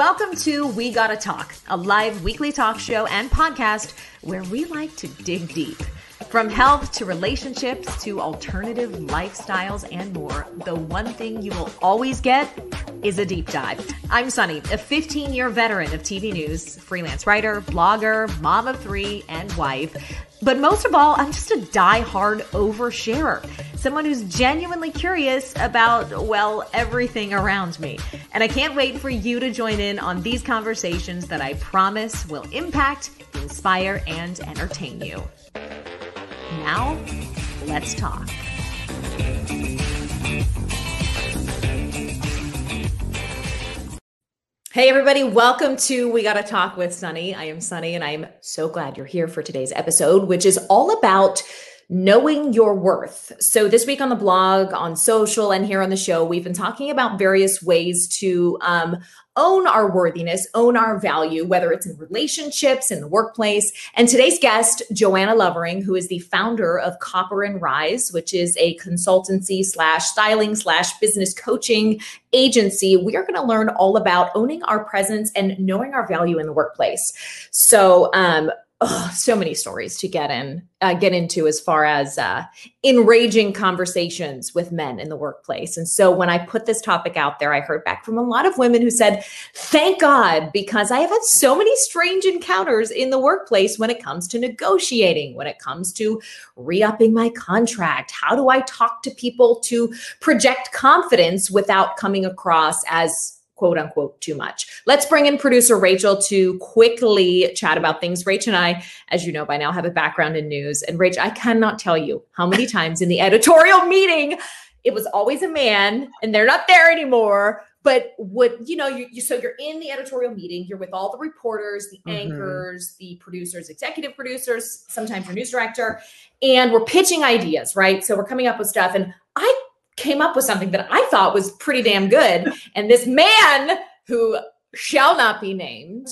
Welcome to We Gotta Talk, a live weekly talk show and podcast where we like to dig deep. From health to relationships to alternative lifestyles and more, the one thing you will always get is a deep dive. I'm Sonni, a 15 year veteran of TV news, freelance writer, blogger, mom of three, and wife. But most of all, I'm just a die-hard oversharer, someone who's genuinely curious about, well, everything around me. And I can't wait for you to join in on these conversations that I promise will impact, inspire, and entertain you. Now, let's talk. Hey, everybody, welcome to We Gotta Talk with Sonni. I am Sonni, and I am so glad you're here for today's episode, which is all about knowing your worth. So, this week on the blog, on social, and here on the show, we've been talking about various ways to um, own our worthiness, own our value, whether it's in relationships, in the workplace. And today's guest, Joanna Lovering, who is the founder of Copper and Rise, which is a consultancy slash styling slash business coaching agency. We are going to learn all about owning our presence and knowing our value in the workplace. So, um, oh, so many stories to get in uh, get into as far as uh, enraging conversations with men in the workplace. And so when i put this topic out there i heard back from a lot of women who said thank god because i have had so many strange encounters in the workplace when it comes to negotiating when it comes to re-upping my contract. How do i talk to people to project confidence without coming across as quote unquote too much. Let's bring in producer Rachel to quickly chat about things. Rachel and I, as you know by now, have a background in news. And Rachel, I cannot tell you how many times in the editorial meeting it was always a man and they're not there anymore. But what you know, you, you so you're in the editorial meeting, you're with all the reporters, the mm-hmm. anchors, the producers, executive producers, sometimes your news director, and we're pitching ideas, right? So we're coming up with stuff. And I came up with something that I thought was pretty damn good. And this man who shall not be named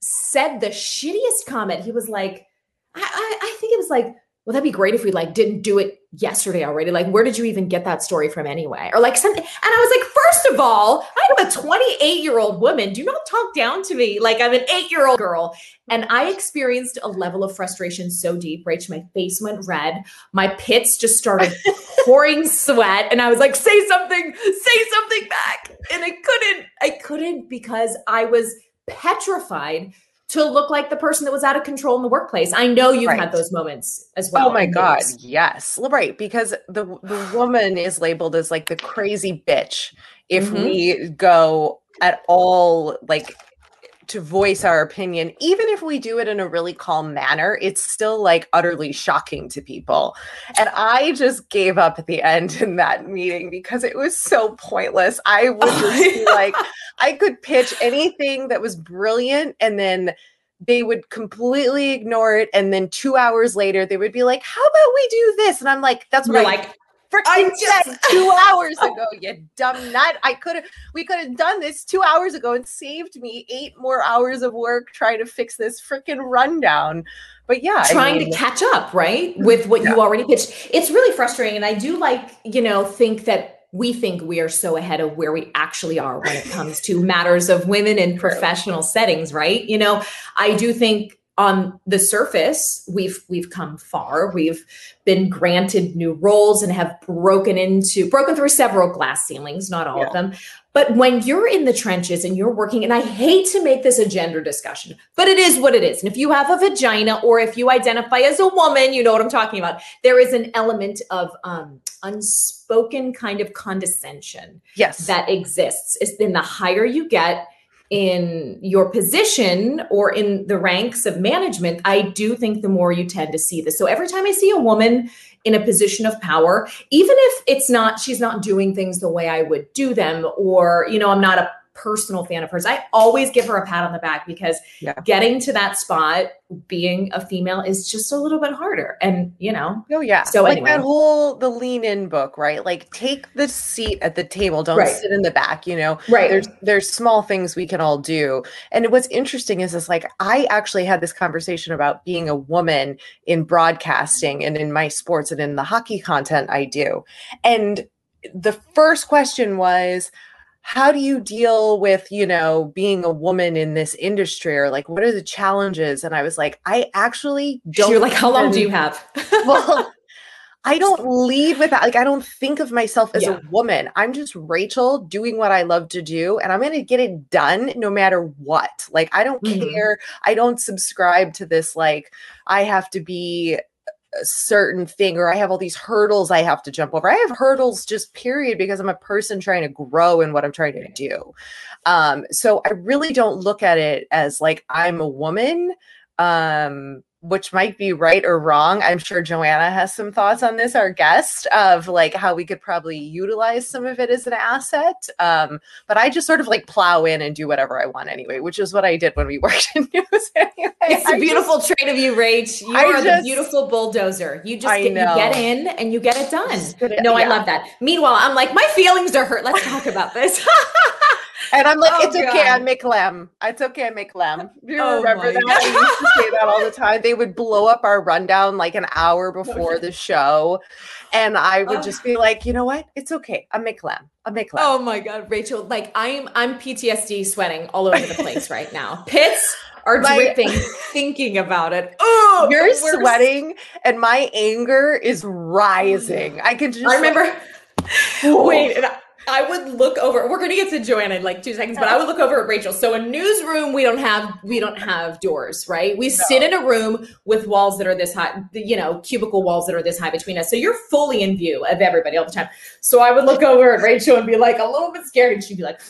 said the shittiest comment. He was like, I, I, I think it was like, well, that'd be great if we like didn't do it yesterday already. Like, where did you even get that story from anyway? Or like something. And I was like, first of all, I'm a 28 year old woman. Do not talk down to me like I'm an eight year old girl. And I experienced a level of frustration so deep, Rach, my face went red. My pits just started pouring sweat. And I was like, say something, say something back. And I couldn't, I couldn't because I was petrified to look like the person that was out of control in the workplace. I know you've right. had those moments as well. Oh my god, yes. Right, because the the woman is labeled as like the crazy bitch if mm-hmm. we go at all like to voice our opinion, even if we do it in a really calm manner, it's still like utterly shocking to people. And I just gave up at the end in that meeting because it was so pointless. I would just like, I could pitch anything that was brilliant and then they would completely ignore it. And then two hours later, they would be like, How about we do this? And I'm like, That's what You're I like freaking said two hours ago, you dumb nut. I could have, we could have done this two hours ago and saved me eight more hours of work trying to fix this freaking rundown. But yeah, trying I mean, to catch up, right, mm-hmm. with what yeah. you already pitched. It's really frustrating. And I do like, you know, think that we think we are so ahead of where we actually are when it comes to matters of women in professional settings, right? You know, I do think on the surface we've we've come far. We've been granted new roles and have broken into broken through several glass ceilings not all yeah. of them. But when you're in the trenches and you're working and i hate to make this a gender discussion but it is what it is. And if you have a vagina or if you identify as a woman you know what i'm talking about. There is an element of um, unspoken kind of condescension yes. that exists. It's then the higher you get in your position or in the ranks of management, I do think the more you tend to see this. So every time I see a woman in a position of power, even if it's not, she's not doing things the way I would do them, or, you know, I'm not a personal fan of hers. I always give her a pat on the back because yeah. getting to that spot, being a female, is just a little bit harder. And you know, oh yeah. So like anyway. that whole the lean in book, right? Like take the seat at the table. Don't right. sit in the back. You know, right? There's there's small things we can all do. And what's interesting is this: like I actually had this conversation about being a woman in broadcasting and in my sports and in the hockey content I do, and the first question was how do you deal with you know being a woman in this industry or like what are the challenges? And i was like i actually don't you're like how long do you have? Well i don't lead with that like i don't think of myself as yeah. a woman. I'm just rachel doing what i love to do and i'm going to get it done no matter what. Like i don't mm-hmm. care. I don't subscribe to this like i have to be a certain thing or I have all these hurdles I have to jump over. I have hurdles just period because I'm a person trying to grow in what I'm trying to do. Um, so I really don't look at it as like I'm a woman. Um, which might be right or wrong. I'm sure Joanna has some thoughts on this, our guest, of like how we could probably utilize some of it as an asset. Um, but I just sort of like plow in and do whatever I want anyway, which is what I did when we worked in news anyway. It's a beautiful just, trait of you, Rach. You I are just, the beautiful bulldozer. You just get, you get in and you get it done. It, no, yeah. I love that. Meanwhile, I'm like, my feelings are hurt. Let's talk about this. And I'm like, oh, it's God. okay, I make lamb. It's okay, I make lamb. Do you oh remember that? God. I used to say that all the time. They would blow up our rundown like an hour before the show. And I would oh. just be like, you know what? It's okay. I make lamb. I make lamb. Oh my God, Rachel. Like I'm I'm PTSD sweating all over the place right now. Pits are my, dripping thinking about it. Oh, you're sweating and my anger is rising. Oh. I can just I remember Wait, and I, I would look over. We're going to get to Joanna in like two seconds, but I would look over at Rachel. So a newsroom, we don't have we don't have doors, right? We no. sit in a room with walls that are this high, you know, cubicle walls that are this high between us. So you're fully in view of everybody all the time. So I would look over at Rachel and be like a little bit scared, and she'd be like,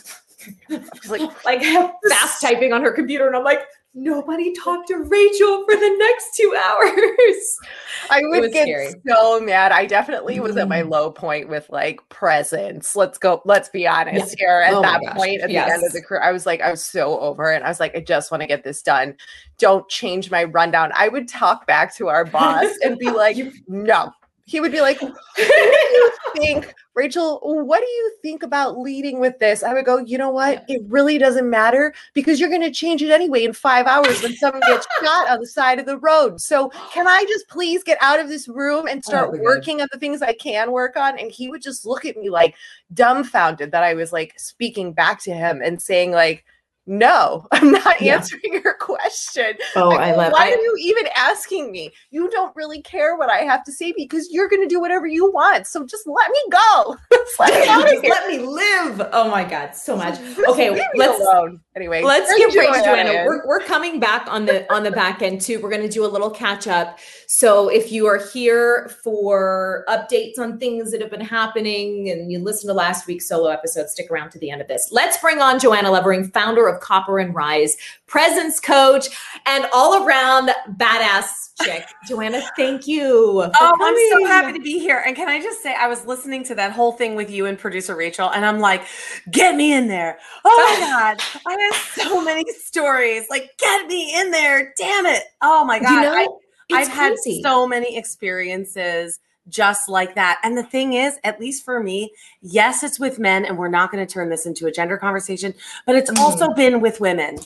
like like fast typing on her computer, and I'm like nobody talked to Rachel for the next two hours. I would get scary. so mad. I definitely was at my mm. low point with like presence. Let's go, let's be honest yeah. here. At oh that point, at yes. the end of the career, I was like, I was so over it. I was like, I just want to get this done. Don't change my rundown. I would talk back to our boss and be like, no, he would be like, What do you think, Rachel? What do you think about leading with this? I would go, You know what? It really doesn't matter because you're going to change it anyway in five hours when someone gets shot on the side of the road. So, can I just please get out of this room and oh, start oh, working on the things I can work on? And he would just look at me like dumbfounded that I was like speaking back to him and saying, like, no, I'm not yeah. answering your question. Oh, I, I love. Why I, are you even asking me? You don't really care what I have to say because you're going to do whatever you want. So just let me go. let, me let me live. Oh my god, so much. Okay, let's alone. Anyway, let's get Joanna. Joanna. We're, we're coming back on the on the back end too. We're going to do a little catch up. So if you are here for updates on things that have been happening and you listen to last week's solo episode, stick around to the end of this. Let's bring on Joanna Lovering, founder of Copper and Rise, presence coach, and all around badass chick. Joanna, thank you. Oh, coming. I'm so happy to be here. And can I just say, I was listening to that whole thing with you and producer Rachel, and I'm like, get me in there. Oh my God. I have so many stories. Like, get me in there. Damn it. Oh my God. You know, I, have had so many experiences just like that. And the thing is, at least for me, yes, it's with men, and we're not going to turn this into a gender conversation, but it's mm. also been with women.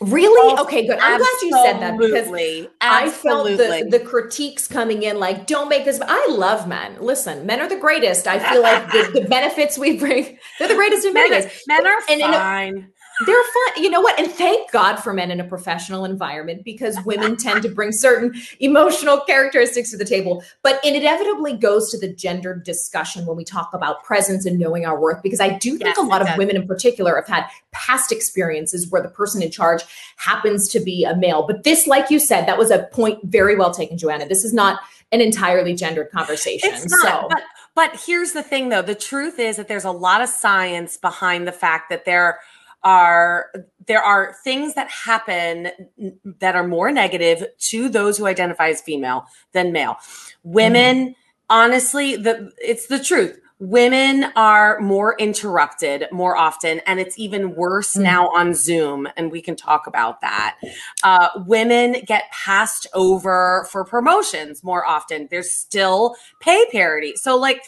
Really? Okay, good. I'm glad you said that because I felt the, the critiques coming in like, don't make this. I love men. Listen, men are the greatest. I feel like the, the benefits we bring, they're the greatest in many ways. Men are and fine they're fun. You know what? And thank God for men in a professional environment because women tend to bring certain emotional characteristics to the table. But it inevitably goes to the gender discussion when we talk about presence and knowing our worth, because I do think yes, a lot of women in particular have had past experiences where the person in charge happens to be a male. But this, like you said, that was a point very well taken, Joanna. This is not an entirely gendered conversation. It's not, so. but but here's the thing though. The truth is that there's a lot of science behind the fact that there are there are things that happen that are more negative to those who identify as female than male. Women, mm. honestly, the it's the truth. Women are more interrupted more often, and it's even worse mm. now on Zoom, and we can talk about that. Uh, women get passed over for promotions more often. There's still pay parity. So, like,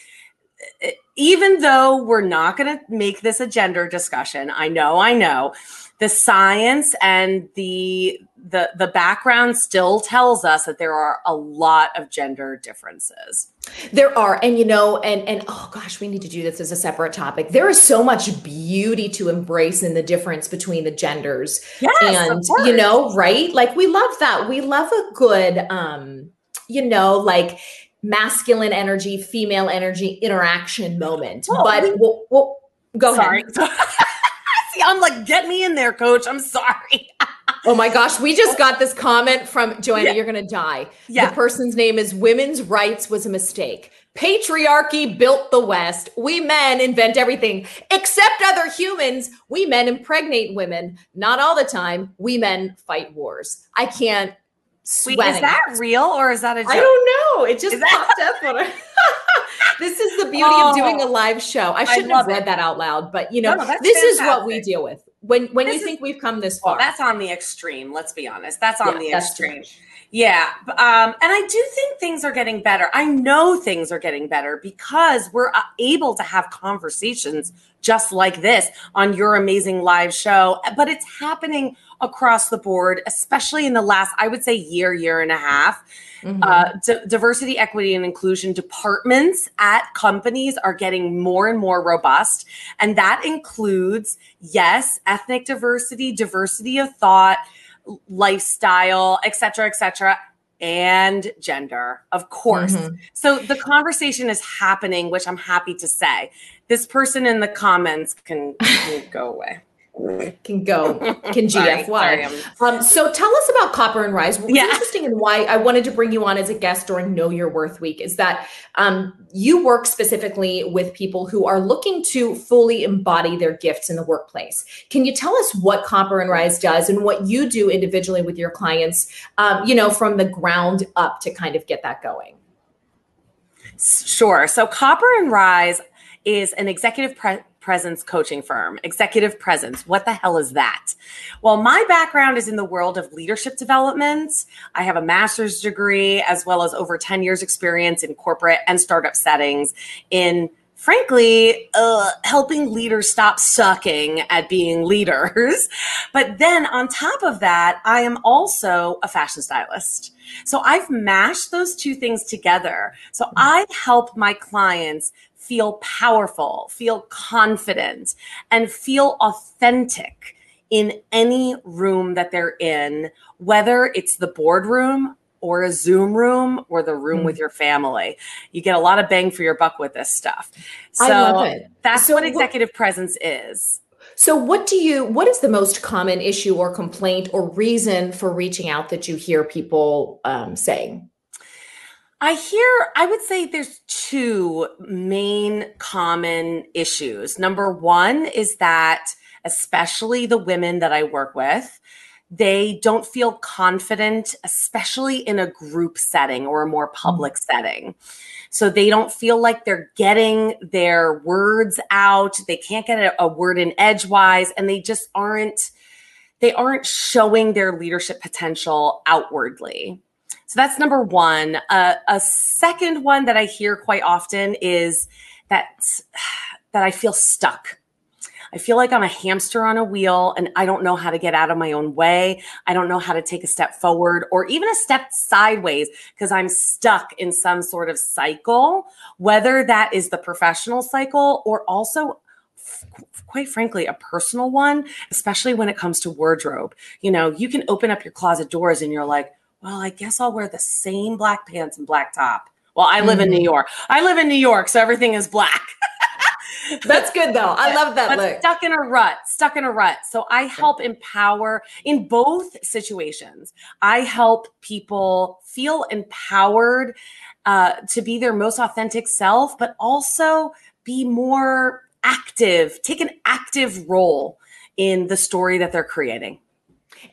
even though we're not going to make this a gender discussion, I know, I know, the science and the the the background still tells us that there are a lot of gender differences. There are, and you know, and and oh gosh, we need to do this as a separate topic. There is so much beauty to embrace in the difference between the genders. Yes, and you know, right? Like we love that. We love a good um, you know, like masculine energy, female energy interaction moment. Oh, but we, we'll, we'll, go sorry. ahead. See, I'm like, get me in there, coach. I'm sorry. oh my gosh. We just got this comment from Joanna. Yeah. You're going to die. Yeah. The person's name is Women's Rights Was a Mistake. Patriarchy built the West. We men invent everything except other humans. We men impregnate women. Not all the time. We men fight wars. I can't Wait, is that real or is that a joke? I don't know. It just popped up I. this is the beauty oh, of doing a oh, live show. I shouldn't I have read it. that out loud, but you know, no, this fantastic. is what we deal with when when this you think we've come this far. That's on the extreme. Let's be honest. That's on yeah, the extreme. Yeah. Um, and I do think things are getting better. I know things are getting better because we're uh, able to have conversations just like this on your amazing live show. But it's happening across the board, especially in the last, I would say, year, year and a half. Mm-hmm. Uh, d- diversity, equity, and inclusion departments at companies are getting more and more robust. And that includes, yes, ethnic diversity, diversity of thought, lifestyle, et cetera, et cetera, and gender, of course. Mm-hmm. So the conversation is happening, which I'm happy to say. This person in the comments can, can go away can go can gfy sorry, sorry, um, so tell us about copper and rise. What's yeah. interesting and why i wanted to bring you on as a guest during know your worth week is that um, you work specifically with people who are looking to fully embody their gifts in the workplace. Can you tell us what copper and rise does and what you do individually with your clients um, you know from the ground up to kind of get that going? Sure. So copper and rise is an executive pre- presence coaching firm. Executive presence. What the hell is that? Well, my background is in the world of leadership development. I have a master's degree as well as over 10 years experience in corporate and startup settings in frankly, uh, helping leaders stop sucking at being leaders. But then on top of that, I am also a fashion stylist. So I've mashed those two things together. So I help my clients feel powerful, feel confident, and feel authentic in any room that they're in, whether it's the boardroom or a Zoom room or the room mm. with your family. You get a lot of bang for your buck with this stuff. So that's so what executive what, presence is. So what do you what is the most common issue or complaint or reason for reaching out that you hear people um, saying? I hear, I would say there's two main common issues. Number one is that, especially the women that I work with, they don't feel confident, especially in a group setting or a more public mm-hmm. setting. So they don't feel like they're getting their words out. They can't get a, a word in edgewise, and they just aren't. They aren't showing their leadership potential outwardly. So that's number one. Uh, a second one that I hear quite often is that that I feel stuck. I feel like I'm a hamster on a wheel and I don't know how to get out of my own way. I don't know how to take a step forward or even a step sideways because I'm stuck in some sort of cycle, whether that is the professional cycle or also quite frankly a personal one especially when it comes to wardrobe you know you can open up your closet doors and you're like well, I guess I'll wear the same black pants and black top. Well, I live mm-hmm. in New mm-hmm. York. I live in New York, so everything is black. That's good though. I love that but look. Stuck in a rut, stuck in a rut. So I help empower in both situations. I help people feel empowered uh, to be their most authentic self, but also be more active, take an active role in the story that they're creating.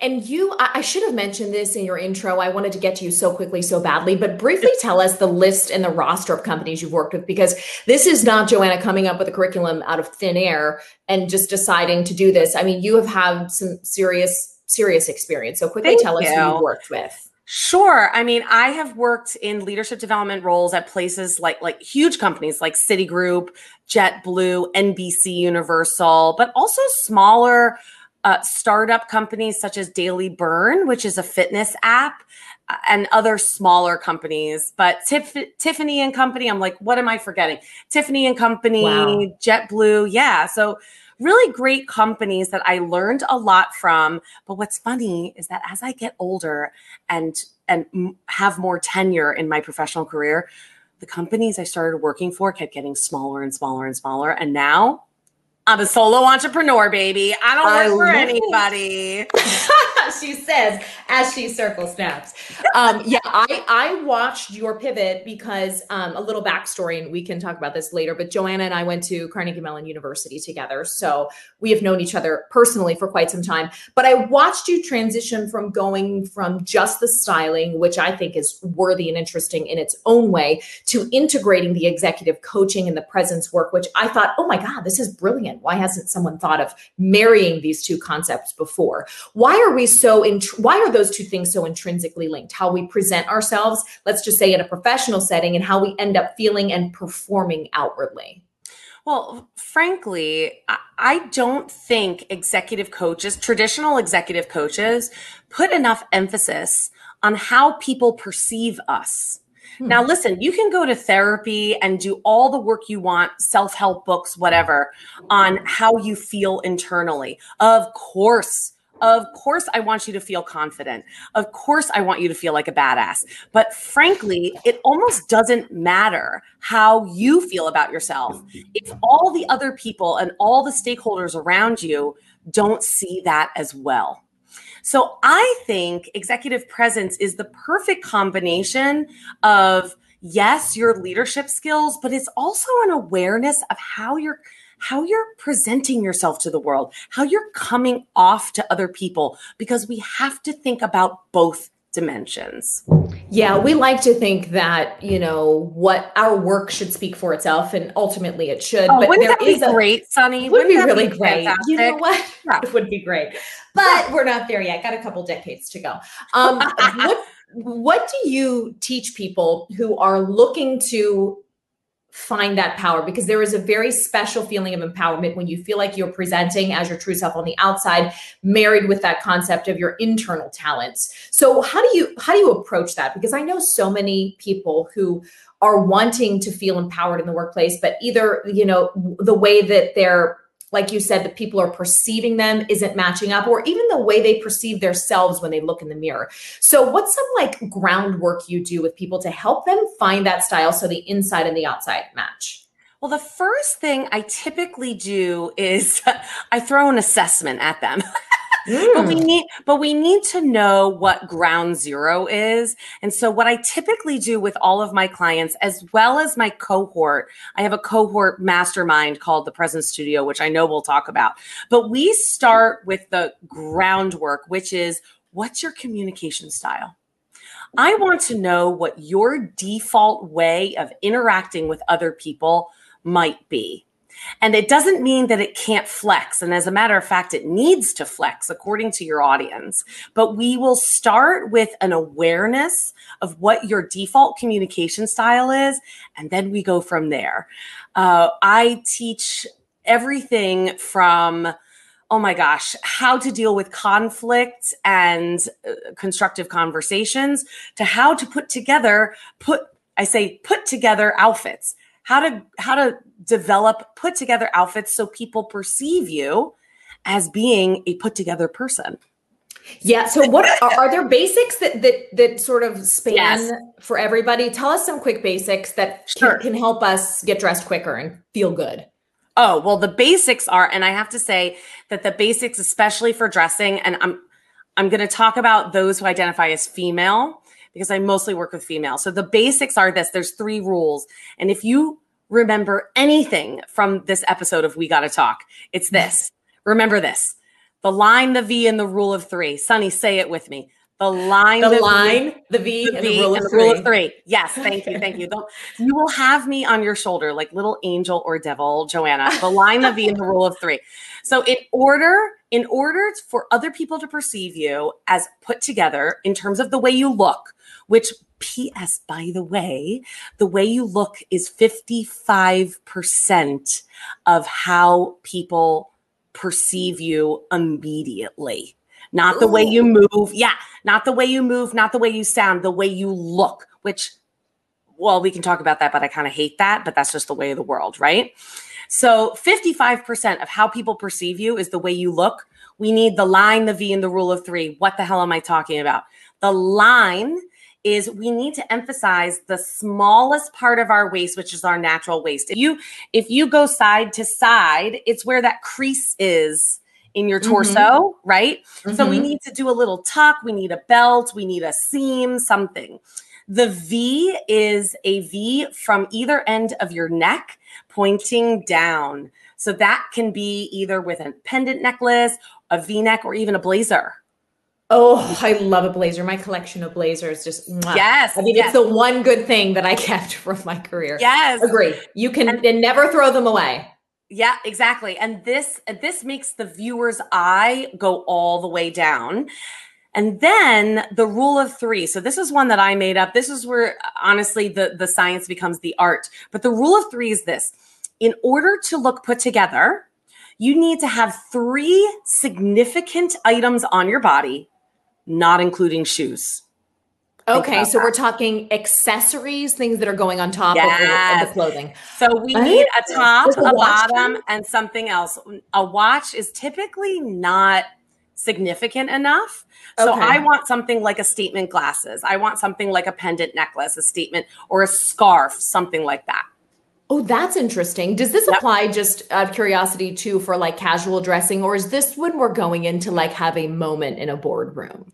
And you, I should have mentioned this in your intro. I wanted to get to you so quickly, so badly, but briefly tell us the list and the roster of companies you've worked with because this is not Joanna coming up with a curriculum out of thin air and just deciding to do this. I mean, you have had some serious, serious experience. So quickly Thank tell us who you worked with. Sure. I mean, I have worked in leadership development roles at places like like huge companies like Citigroup, JetBlue, NBC Universal, but also smaller uh, startup companies such as Daily Burn, which is a fitness app, uh, and other smaller companies. But Tif- Tiffany and Company, I'm like, what am I forgetting? Tiffany and Company, wow. JetBlue, yeah. So really great companies that I learned a lot from. But what's funny is that as I get older and and have more tenure in my professional career, the companies I started working for kept getting smaller and smaller and smaller. And now I'm a solo entrepreneur, baby. I don't I work for anybody. she says as she circle snaps. Um, yeah, I I watched your pivot because um, a little backstory, and we can talk about this later. But Joanna and I went to Carnegie Mellon University together, so we have known each other personally for quite some time. But I watched you transition from going from just the styling, which I think is worthy and interesting in its own way, to integrating the executive coaching and the presence work, which I thought, oh my God, this is brilliant. Why hasn't someone thought of marrying these two concepts before? Why are we so in, why are those two things so intrinsically linked? How we present ourselves, let's just say in a professional setting, and how we end up feeling and performing outwardly. Well, frankly, I don't think executive coaches, traditional executive coaches, put enough emphasis on how people perceive us. Hmm. Now, listen, you can go to therapy and do all the work you want, self help books, whatever, on how you feel internally. Of course, of course, I want you to feel confident. Of course, I want you to feel like a badass. But frankly, it almost doesn't matter how you feel about yourself if all the other people and all the stakeholders around you don't see that as well. So I think executive presence is the perfect combination of yes, your leadership skills, but it's also an awareness of how you're how you're presenting yourself to the world, how you're coming off to other people because we have to think about both dimensions. Yeah, we like to think that, you know, what our work should speak for itself and ultimately it should. Oh, but wouldn't that be a, great, Sonni? Would be really be great. You know what? Yeah. It would be great. But we're not there yet. Got a couple decades to go. Um, what what do you teach people who are looking to find that power because there is a very special feeling of empowerment when you feel like you're presenting as your true self on the outside married with that concept of your internal talents. So how do you how do you approach that? Because i know so many people who are wanting to feel empowered in the workplace but either you know the way that they're like you said, the people are perceiving them isn't matching up, or even the way they perceive themselves when they look in the mirror. So, what's some like groundwork you do with people to help them find that style so the inside and the outside match? Well, the first thing I typically do is I throw an assessment at them. Mm. But we mm. need but we need to know what ground zero is. And so what I typically do with all of my clients as well as my cohort, I have a cohort mastermind called the Presence Studio which I know we'll talk about. But we start with the groundwork which is what's your communication style? I want to know what your default way of interacting with other people might be. And it doesn't mean that it can't flex. And as a matter of fact, it needs to flex according to your audience. But we will start with an awareness of what your default communication style is. And then we go from there. Uh, I teach everything from oh my gosh, how to deal with conflict and uh, constructive conversations to how to put together, put, I say, put together outfits how to how to develop put together outfits so people perceive you as being a put together person yeah so what are, are there basics that that that sort of span yes. for everybody tell us some quick basics that sure. can, can help us get dressed quicker and feel good oh well the basics are and i have to say that the basics especially for dressing and i'm i'm going to talk about those who identify as female because I mostly work with females. So the basics are this there's three rules. And if you remember anything from this episode of We Gotta Talk, it's this. Remember this the line, the V, and the rule of three. Sonni, say it with me. The line, the, the line, v, the V, the, v, the rule, and the rule of three. Yes, thank you, thank you. The, you will have me on your shoulder like little angel or devil, Joanna. The line, the V, and the rule of three. So, in order, in order for other people to perceive you as put together in terms of the way you look, which P.S. By the way, the way you look is fifty-five percent of how people perceive you immediately not the way you move. Yeah, not the way you move, not the way you sound, the way you look, which, well, we can talk about that, but I kind of hate that, but that's just the way of the world, right? So 55% of how people perceive you is the way you look. We need the line, the V, and the rule of three. What the hell am I talking about? The line is we need to emphasize the smallest part of our waist which is our natural waist if you if you go side to side it's where that crease is in your torso, mm-hmm. right? Mm-hmm. So we mm-hmm. need to do a little tuck, we need a belt, we need a seam, something. The V is a V from either end of your neck pointing down. So that can be either with a pendant necklace, a V neck, or even a blazer. Oh, I love a blazer. My collection of blazers just mwah. yes. I mean, yes. it's the one good thing that I kept from my career. Yes, agree. You can and, and never throw them away. Yeah, exactly. And this this makes the viewer's eye go all the way down. And then the rule of 3. So this is one that I made up. This is where honestly the the science becomes the art. But the rule of 3 is this. In order to look put together, you need to have 3 significant items on your body, not including shoes. Okay, so that. we're talking accessories, things that are going on top yes. of, the, clothing. So we need a top, a, a bottom, and something else. A watch is typically not significant enough. So okay. I want something like a statement glasses. I want something like a pendant necklace, a statement, or a scarf, something like that. Oh, that's interesting. Does this yep. apply just out of curiosity too for like casual dressing, or is this when we're going into like have a moment in a boardroom?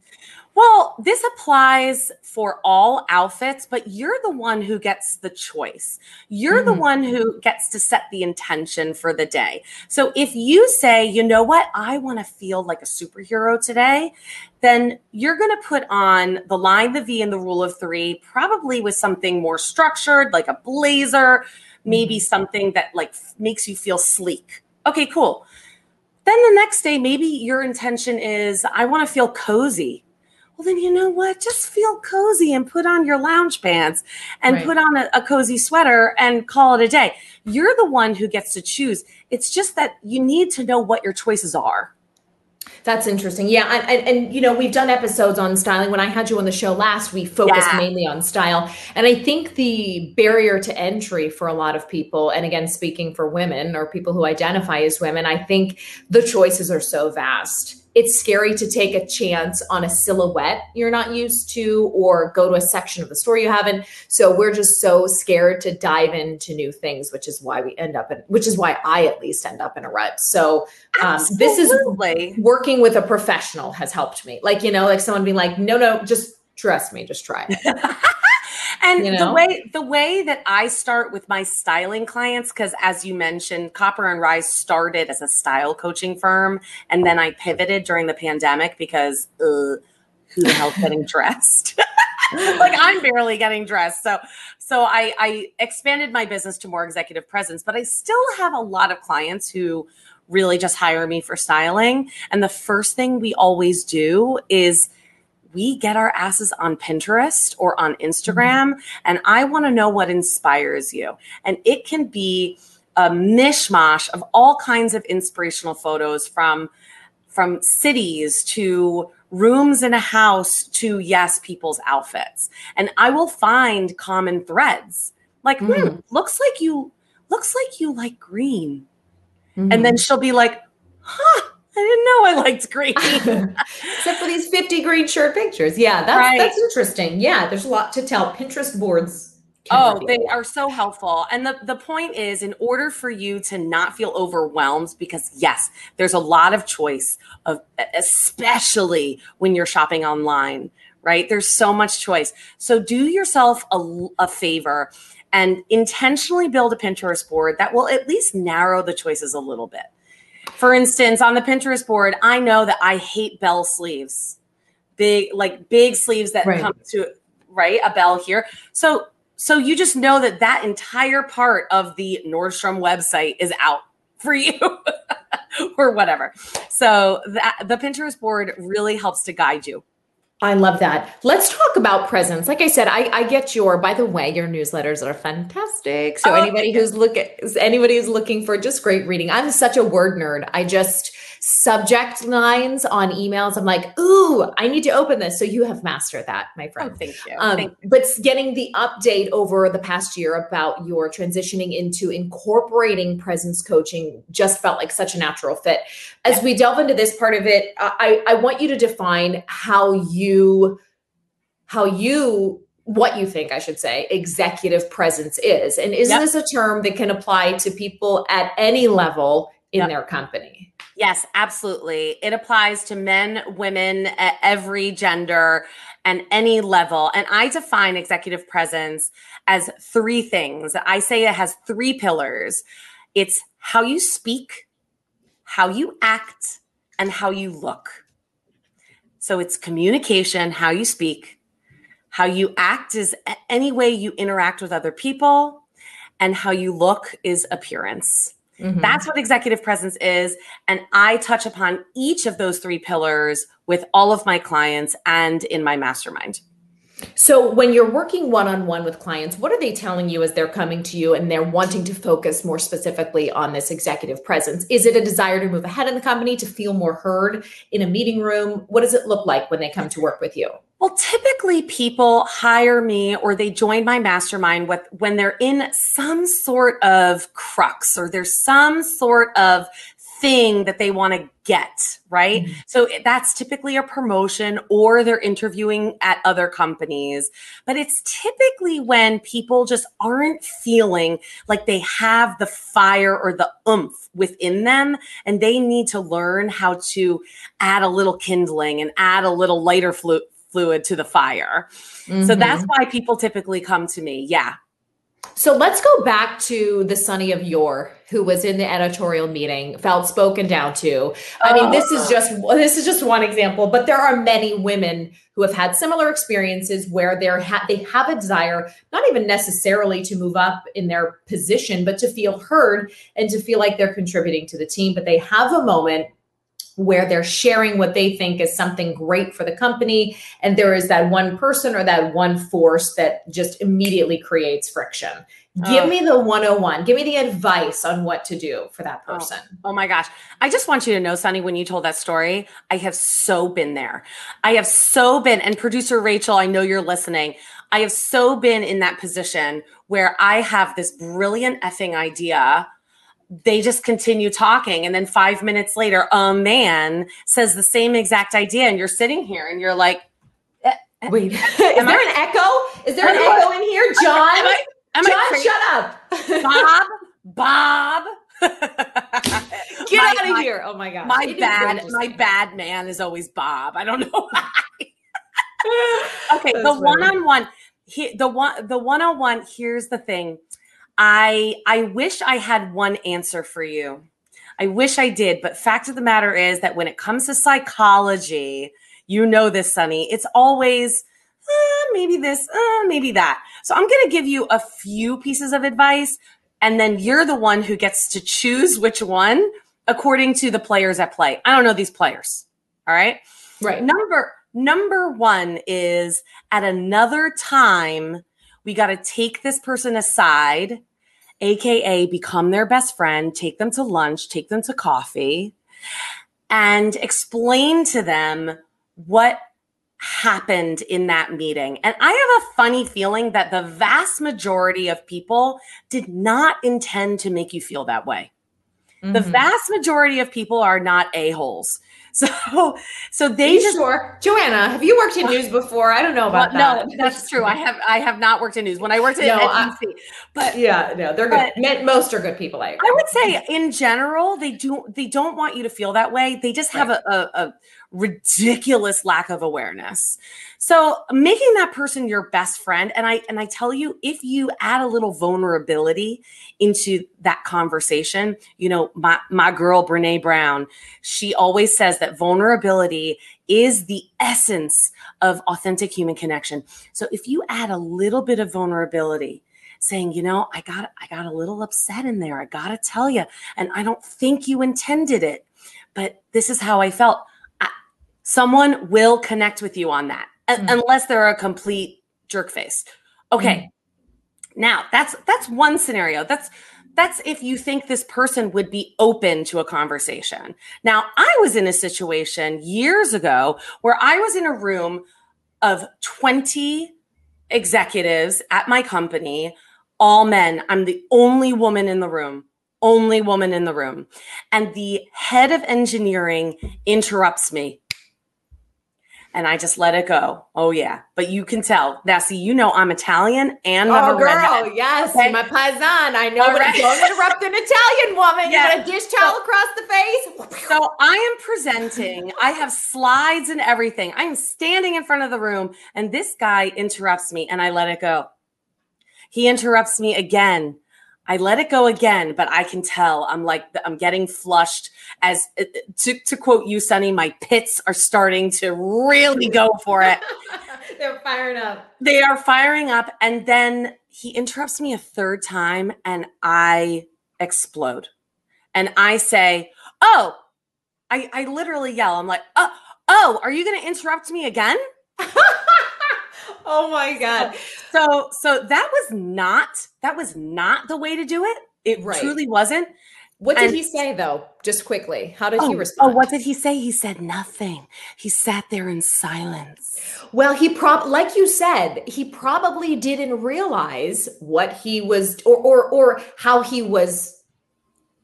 Well, this applies for all outfits, but you're the one who gets the choice. You're mm-hmm. the one who gets to set the intention for the day. So if you say, you know what, I want to feel like a superhero today, then you're going to put on the line, the V, and the rule of three, probably with something more structured, like a blazer, maybe mm-hmm. something that like makes you feel sleek. Okay, cool. Then the next day, maybe your intention is, I want to feel cozy well then you know what just feel cozy and put on your lounge pants and right. put on a, a, cozy sweater and call it a day you're the one who gets to choose it's just that you need to know what your choices are that's interesting. Yeah and, and, and you know we've done episodes on styling. When i had you on the show last we focused yeah. mainly on style. And i think the barrier to entry for a lot of people and again speaking for women or people who identify as women i think the choices are so vast it's scary to take a chance on a silhouette you're not used to or go to a section of the store you haven't. So we're just so scared to dive into new things, which is why we end up in, which is why I at least end up in a rut. So um, this is working with a professional has helped me. Like, you know, like someone being like, no, no, just trust me, just try it. and you know? the way the way that I start with my styling clients, because as you mentioned, Copper and Rise started as a style coaching firm, and then I pivoted during the pandemic because uh, who the hell's getting dressed? like I'm barely getting dressed. So so I, I expanded my business to more executive presence, but I still have a lot of clients who really just hire me for styling. And the first thing we always do is we get our asses on Pinterest or on Instagram, mm-hmm. and I want to know what inspires you. And it can be a mishmash of all kinds of inspirational photos from from cities to rooms in a house to yes people's outfits and i will find common threads like mm-hmm. hmm, looks like you looks like you like green mm-hmm. and then she'll be like huh I didn't know I liked green. Except for these 50 green shirt pictures. Yeah, that's right. that's interesting. Yeah, there's a lot to tell. Pinterest boards. Oh, they are so helpful. And the, the point is, in order for you to not feel overwhelmed, because yes, there's a lot of choice of especially when you're shopping online, right? There's so much choice. So do yourself a, a favor and intentionally build a Pinterest board that will at least narrow the choices a little bit. For instance, on the Pinterest board, I know that I hate bell sleeves. big like big sleeves that Right. come to right a bell here. So so you just know that that entire part of the Nordstrom website is out for you or whatever. So that the Pinterest board really helps to guide you. I love that. Let's talk about presence. Like I said, I, I get your. By the way, your newsletters are fantastic. So Oh, anybody who's looking, anybody who's looking for just great reading, I'm such a word nerd. I just subject lines on emails. I'm like, ooh, I need to open this. So you have mastered that, my Oh, friend. thank you. Um, Thank but getting the update over the past year about your transitioning into incorporating presence coaching just felt like such a natural fit. As we delve into this part of it, I, I want you to define how you, how you, what you think, I should say, executive presence is. And is Yep. this a term that can apply to people at any level in Yep. their company? Yes, absolutely. It applies to men, women, at every gender, and any level. And I define executive presence as three things. I say it has three pillars it's how you speak, how you act, and how you look. So it's communication, how you speak, how you act is any way you interact with other people, and how you look is appearance. Mhm. That's what executive presence is. And I touch upon each of those three pillars with all of my clients and in my mastermind. So, when you're working one on one with clients, what are they telling you as they're coming to you and they're wanting to focus more specifically on this executive presence? Is it a desire to move ahead in the company, to feel more heard in a meeting room? What does it look like when they come to work with you? Well, typically people hire me or they join my mastermind with when they're in some sort of crux or there's some sort of thing that they want to get, right? Mhm. So that's typically a promotion or they're interviewing at other companies. But it's typically when people just aren't feeling like they have the fire or the oomph within them and they need to learn how to add a little kindling and add a little lighter flu- fluid to the fire. So Mhm. that's why people typically come to me. Yeah. So let's go back to the Sonni of yore, who was in the editorial meeting, felt spoken down to. I mean, this is oh. just this is just one example, but there are many women who have had similar experiences where they're ha- they have a desire, not even necessarily to move up in their position, but to feel heard and to feel like they're contributing to the team. But they have a moment where they're sharing what they think is something great for the company and there is that one person or that one force that just immediately creates friction give Oh. me the 101 give me the advice on what to do for that Oh. person Oh my gosh. I just want you to know, Sonni, when you told that story, I have so been there. I have so been, and producer Rachel, I know you're listening. I have so been in that position where I have this brilliant effing idea. They just continue talking. And then five minutes later, a man says the same exact idea. And you're sitting here and you're like, eh, eh, wait is there I- an echo is there an I- echo in here john Am I, am john shut up Bob, Bob. get My- out of my- here oh my god My It bad, my bad man is always Bob. I don't know why. okay, That's the one-on-one, he, the one, the one-on-one. Here's the thing. I I wish I had one answer for you. I wish I did, but fact of the matter is that when it comes to psychology, you know this, Sonni. It's always uh, maybe this, uh, maybe that. So I'm going to give you a few pieces of advice, and then you're the one who gets to choose which one according to the players at play. I don't know these players. All right. right Number number 1 is at another time we got to take this person aside, aka become their best friend, take them to lunch, take them to coffee and explain to them what happened in that meeting. And I have a funny feeling that the vast majority of people did not intend to make you feel that way. The Mhm. vast majority of people are not a-holes. So so they just sure joanna have you worked in news before i don't know well, about that no, that's true. I have I have not worked in news. When I worked at No, NBC, but yeah no they're good But- Men- most are good people i, I would say in general, they do they don't want you to feel that way. They just have a, a, a ridiculous lack of awareness. So making that person your best friend, and I and I tell you, if you add a little vulnerability into that conversation, you know, my, my girl, Brene Brown, she always says that vulnerability is the essence of authentic human connection. So if you add a little bit of vulnerability, saying, you know, I got I got a little upset in there. I got to tell you, and I don't think you intended it, but this is how I felt. Someone will connect with you on that, mm-hmm. unless they're a complete jerk face. Okay. Mm-hmm. Now, that's that's one scenario. That's that's if you think this person would be open to a conversation. Now, I was in a situation years ago where I was in a room of 20 executives at my company, all men. I'm the only woman in the room, only woman in the room. And the head of engineering interrupts me and I just let it go. Oh yeah, but you can tell. Now, see, you know I'm Italian and I'm oh, girl, redhead. yes, okay? my paisan. I know. Right. Don't interrupt an Italian woman. Yes. You got a dish towel so, across the face. so I am presenting. I have slides and everything. I am standing in front of the room, and this guy interrupts me, and I let it go. He interrupts me again. I let it go again, but I can tell I'm like I'm getting flushed. As uh, to, to quote you, Sonni, my pits are starting to really go for it. They're firing up. They are firing up, and then he interrupts me a third time, and I explode, and I say, "Oh!" I I literally yell. I'm like, "Oh, oh! Are you going to interrupt me again?" oh my god. So so that was not that was not the way to do it. It right. truly wasn't. What did and, he say though? Just quickly. How did oh, he respond? Oh, what did he say? He said nothing. He sat there in silence. Well, he prob like you said, he probably didn't realize what he was or or or how he was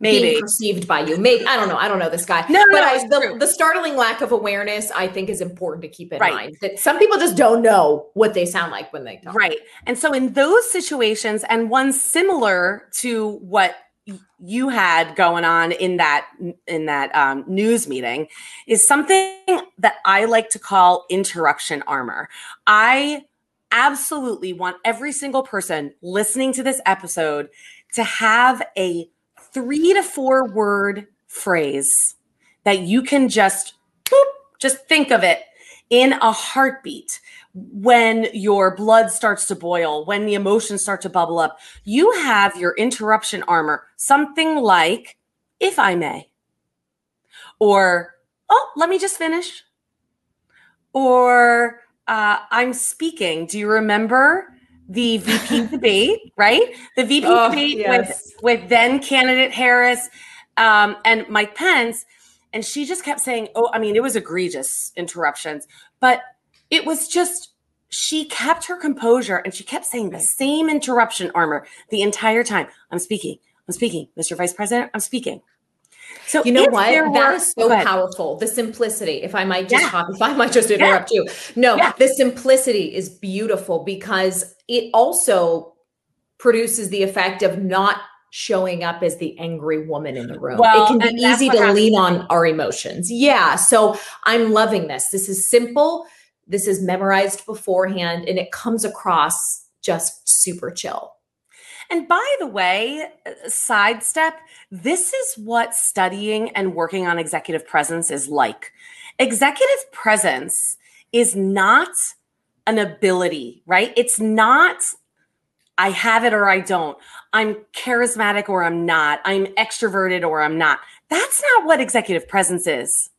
maybe perceived by you. Maybe I don't know. I don't know this guy. No, but no, I, the, the startling lack of awareness, I think, is important to keep in right. mind. That some people just don't know what they sound like when they talk. Right. And so in those situations, and one similar to what you had going on in that in that um, news meeting is something that I like to call interruption armor. I absolutely want every single person listening to this episode to have a three to four word phrase that you can just boop, just think of it in a heartbeat when your blood starts to boil, when the emotions start to bubble up. You have your interruption armor, something like, if I may, or, oh, let me just finish, or, uh, I'm speaking. Do you remember the VP debate, right? The VP oh, debate yes. with with then candidate Harris um, and Mike Pence, and she just kept saying, "Oh, I mean, it was egregious interruptions, but it was just." She kept her composure and she kept saying the same interruption armor the entire time. I'm speaking. I'm speaking. Mr. Vice President, I'm speaking. So you know what? That is so powerful. The simplicity. If I might just yeah. if I might just interrupt yeah. you. No, yeah. the simplicity is beautiful because it also produces the effect of not showing up as the angry woman in the room. Well, it can be easy to lean on our emotions. Yeah. So I'm loving this. This is simple. This is memorized beforehand and it comes across just super chill. And by the way, sidestep, this is what studying and working on executive presence is like. Executive presence is not an ability, right? It's not I have it or I don't. I'm charismatic or I'm not. I'm extroverted or I'm not. That's not what executive presence is.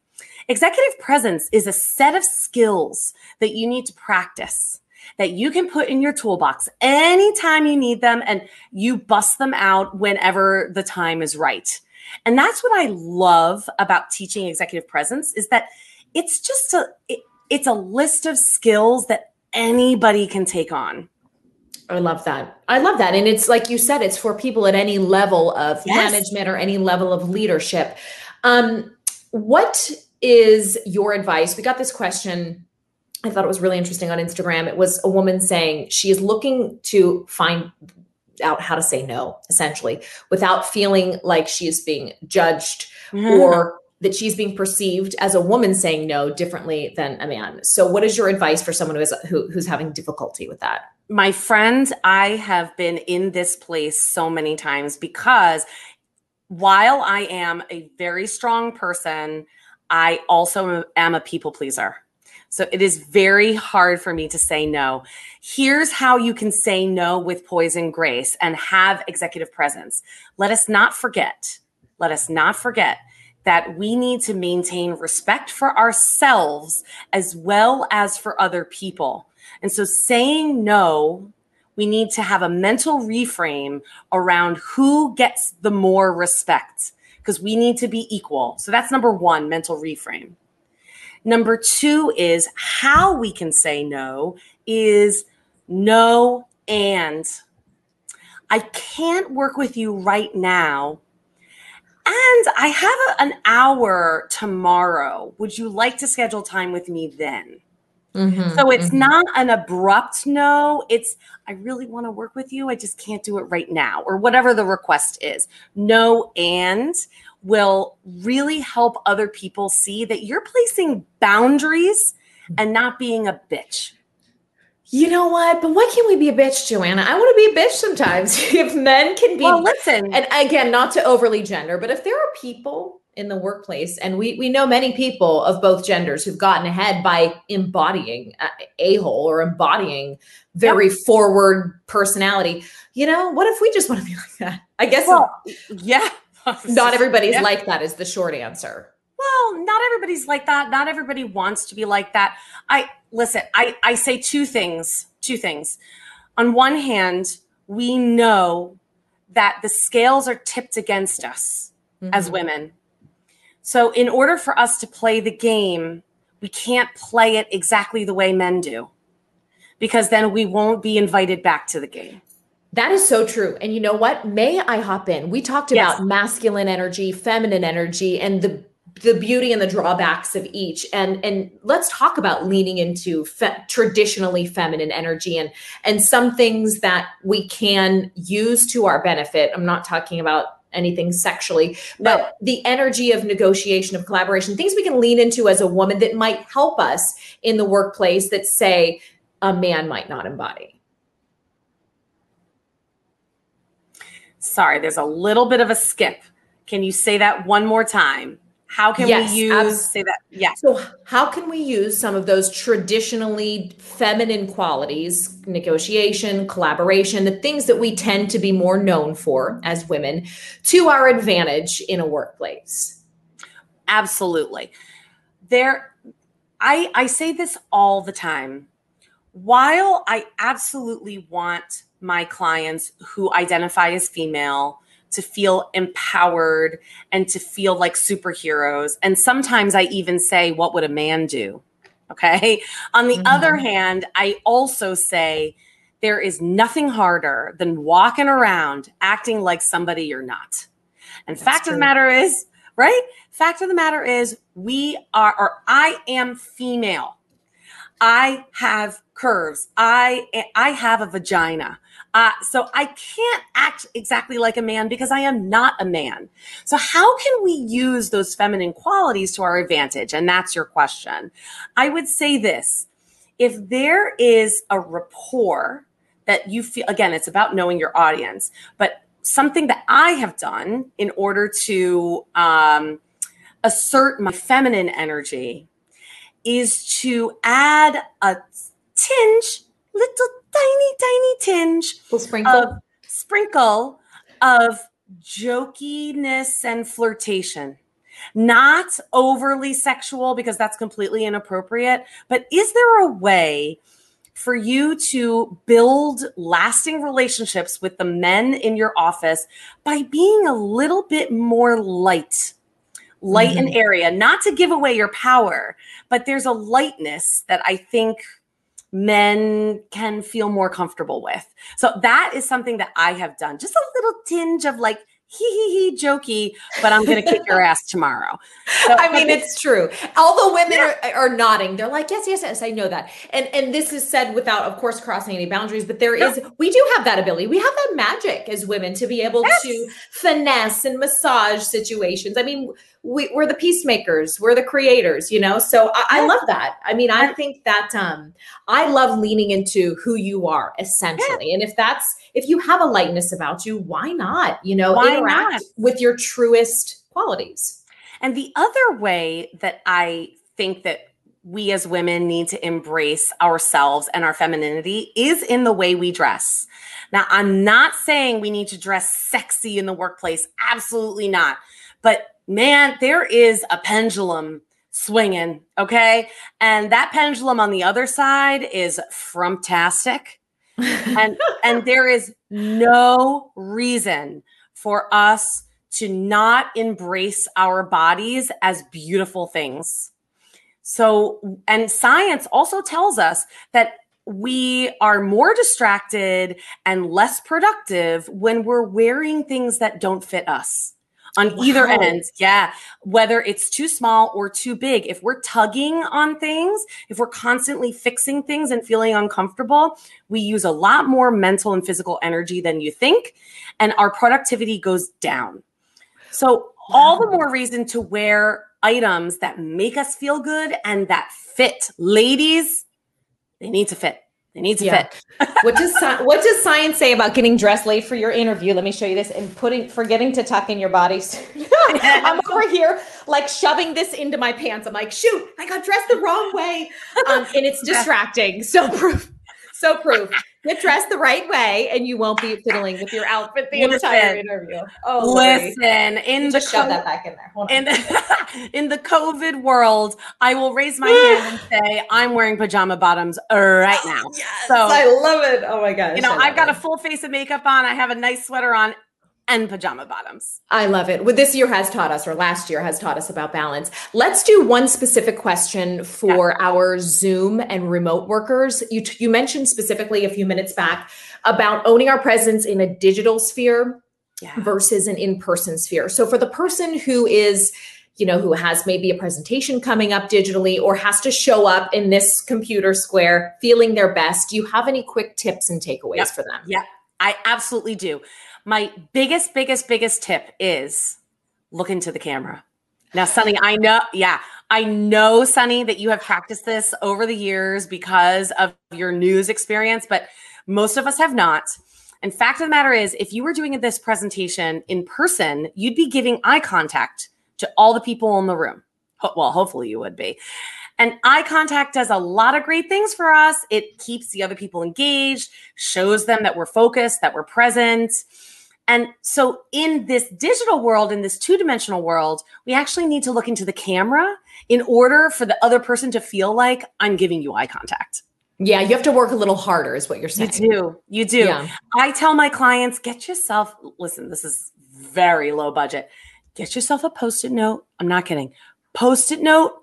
Executive presence is a set of skills that you need to practice that you can put in your toolbox anytime you need them and you bust them out whenever the time is right. And that's what I love about teaching executive presence is that it's just a it, it's a list of skills that anybody can take on. I love that. I love that. And it's like you said, it's for people at any level of yes. management or any level of leadership. Um, what is your advice? We got this question I thought it was really interesting on Instagram. It was a woman saying she is looking to find out how to say no, essentially, without feeling like she is being judged mm-hmm. or that she's being perceived as a woman saying no differently than a man. So, what is your advice for someone who is who, who's having difficulty with that? My friend, I have been in this place so many times because while I am a very strong person, I also am a people pleaser. So it is very hard for me to say no. Here's how you can say no with poise and grace and have executive presence. Let us not forget, let us not forget that we need to maintain respect for ourselves as well as for other people. And so saying no, we need to have a mental reframe around who gets the more respect because we need to be equal. So that's number one, mental reframe. Number two is how we can say no is no and. I can't work with you right now. And I have a, an hour tomorrow. Would you like to schedule time with me then? Mm-hmm, so it's mm-hmm. not an abrupt no. It's, I really want to work with you. I just can't do it right now, or whatever the request is. No, and will really help other people see that you're placing boundaries and not being a bitch. You know what? But why can't we be a bitch, Joanna? I want to be a bitch sometimes. if men can be, well, listen, and again, not to overly gender, but if there are people in the workplace, and we we know many people of both genders who've gotten ahead by embodying a hole or embodying very yep. forward personality. You know, what if we just want to be like that? I guess. Well, yeah, not everybody's yeah. like that is the short answer. Well, not everybody's like that. Not everybody wants to be like that. I listen, I, I say two things, two things. On one hand, we know that the scales are tipped against us mm-hmm. as women. So in order for us to play the game, we can't play it exactly the way men do because then we won't be invited back to the game. That is so true. And you know what? May I hop in? We talked about yes. masculine energy, feminine energy, and the the beauty and the drawbacks of each and and let's talk about leaning into fe- traditionally feminine energy and and some things that we can use to our benefit i'm not talking about anything sexually but the energy of negotiation of collaboration things we can lean into as a woman that might help us in the workplace that say a man might not embody Sorry, there's a little bit of a skip. Can you say that one more time? How can yes, we use say that? Yeah. So how can we use some of those traditionally feminine qualities, negotiation, collaboration, the things that we tend to be more known for as women to our advantage in a workplace? Absolutely. There I I say this all the time. While I absolutely want my clients who identify as female to feel empowered and to feel like superheroes. And sometimes I even say, What would a man do? Okay. On the mm-hmm. other hand, I also say, there is nothing harder than walking around acting like somebody you're not. And That's fact true. of the matter is, right? Fact of the matter is, we are, or I am female. I have curves. I I have a vagina. Uh, so I can't act exactly like a man because I am not a man. So how can we use those feminine qualities to our advantage? And that's your question. I would say this. If there is a rapport that you feel, again, it's about knowing your audience, but something that I have done in order to um, assert my feminine energy is to add a tinge, little tiny, tiny tinge, sprinkle, of, sprinkle of jokiness and flirtation. Not overly sexual because that's completely inappropriate, but is there a way for you to build lasting relationships with the men in your office by being a little bit more light? Light mm-hmm. and area, not to give away your power, but there's a lightness that I think men can feel more comfortable with. So that is something that I have done. Just a little tinge of like hee hee hee jokey, but I'm going to kick your ass tomorrow. So, I mean, it's true. Although women yeah. are, are nodding, they're like, yes, yes, yes, I know that. And and this is said without, of course, crossing any boundaries. But there is, we do have that ability. We have that magic as women to be able yes. to finesse and massage situations. I mean, we, are the peacemakers we're the creators you know so I, I, love that i mean i think that um i love leaning into who you are essentially yeah. and if that's if you have a lightness about you why not you know why interact not? with your truest qualities and the other way that i think that we as women need to embrace ourselves and our femininity is in the way we dress. Now, I'm not saying we need to dress sexy in the workplace. Absolutely not. But man, there is a pendulum swinging, okay? And that pendulum on the other side is frumtastic. and and there is no reason for us to not embrace our bodies as beautiful things. So, and science also tells us that we are more distracted and less productive when we're wearing things that don't fit us on wow. either end. Yeah. Whether it's too small or too big. If we're tugging on things, if we're constantly fixing things and feeling uncomfortable, we use a lot more mental and physical energy than you think. And our productivity goes down. So, wow. all the more reason to wear items that make us feel good and that fit. Ladies, they need to fit. They needs to yeah. fit. what does what does science say about getting dressed late for your interview? Let me show you this and putting forgetting to tuck in your bodysuit. I'm over here like shoving this into my pants. I'm like, shoot, I got dressed the wrong way, um, and it's distracting. So proof, so proof. Get dressed the right way, and you won't be fiddling with your outfit the listen, entire interview. Oh, listen! In just the shove co- that back in there. In the, in the COVID world, I will raise my hand and say I'm wearing pajama bottoms right oh, now. Yes, so I love it. Oh my gosh! You know, I've got it. a full face of makeup on. I have a nice sweater on, and pajama bottoms. I love it. What this year has taught us, or last year has taught us about balance. Let's do one specific question for yeah. our Zoom and remote workers. You, you mentioned specifically a few minutes back about owning our presence in a digital sphere yeah. versus an in person sphere. So for the person who is, you know, who has maybe a presentation coming up digitally or has to show up in this computer square feeling their best, do you have any quick tips and takeaways yep. for them? Yeah, I absolutely do my biggest, biggest, biggest tip is look into the camera. Now, Sonni, I know, yeah, I know, Sonni, that you have practiced this over the years because of your news experience, but most of us have not. And fact of the matter is, if you were doing this presentation in person, you'd be giving eye contact to all the people in the room. Well, hopefully you would be. And eye contact does a lot of great things for us. It keeps the other people engaged, shows them that we're focused, that we're present. And so, in this digital world, in this two dimensional world, we actually need to look into the camera in order for the other person to feel like I'm giving you eye contact. Yeah, you have to work a little harder, is what you're saying. You do. You do. Yeah. I tell my clients, get yourself, listen, this is very low budget. Get yourself a post it note. I'm not kidding. Post it note,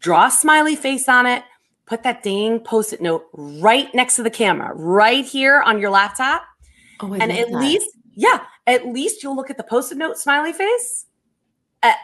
draw a smiley face on it, put that dang post it note right next to the camera, right here on your laptop. Oh, and at that. least yeah, at least you'll look at the post-it note smiley face.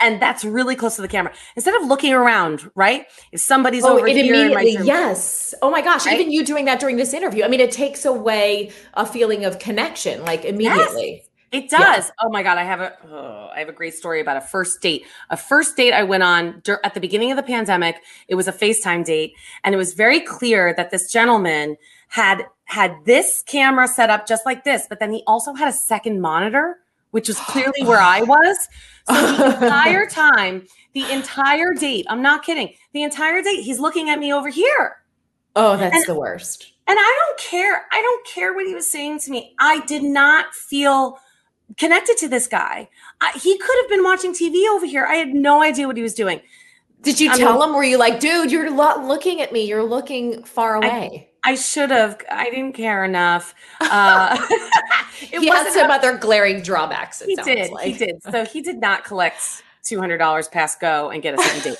And that's really close to the camera. Instead of looking around, right? If somebody's oh, over it here, immediately, yes. Oh my gosh! Right? Even you doing that during this interview, I mean, it takes away a feeling of connection, like immediately. Yes. It does. Yeah. Oh my god, I have a oh, I have a great story about a first date. A first date I went on at the beginning of the pandemic. It was a FaceTime date, and it was very clear that this gentleman had had this camera set up just like this, but then he also had a second monitor, which was clearly where I was. So the entire time, the entire date, I'm not kidding, the entire date, he's looking at me over here. Oh, that's and, the worst. And I don't care. I don't care what he was saying to me. I did not feel connected to this guy. I, he could have been watching TV over here. I had no idea what he was doing. Did you I tell mean, him? Were you like, dude, you're lo- looking at me. You're looking far away. I should have. I didn't care enough. Uh, it he had some other glaring drawbacks. he did. Like. He did. So he did not collect two hundred dollars past go and get a second date.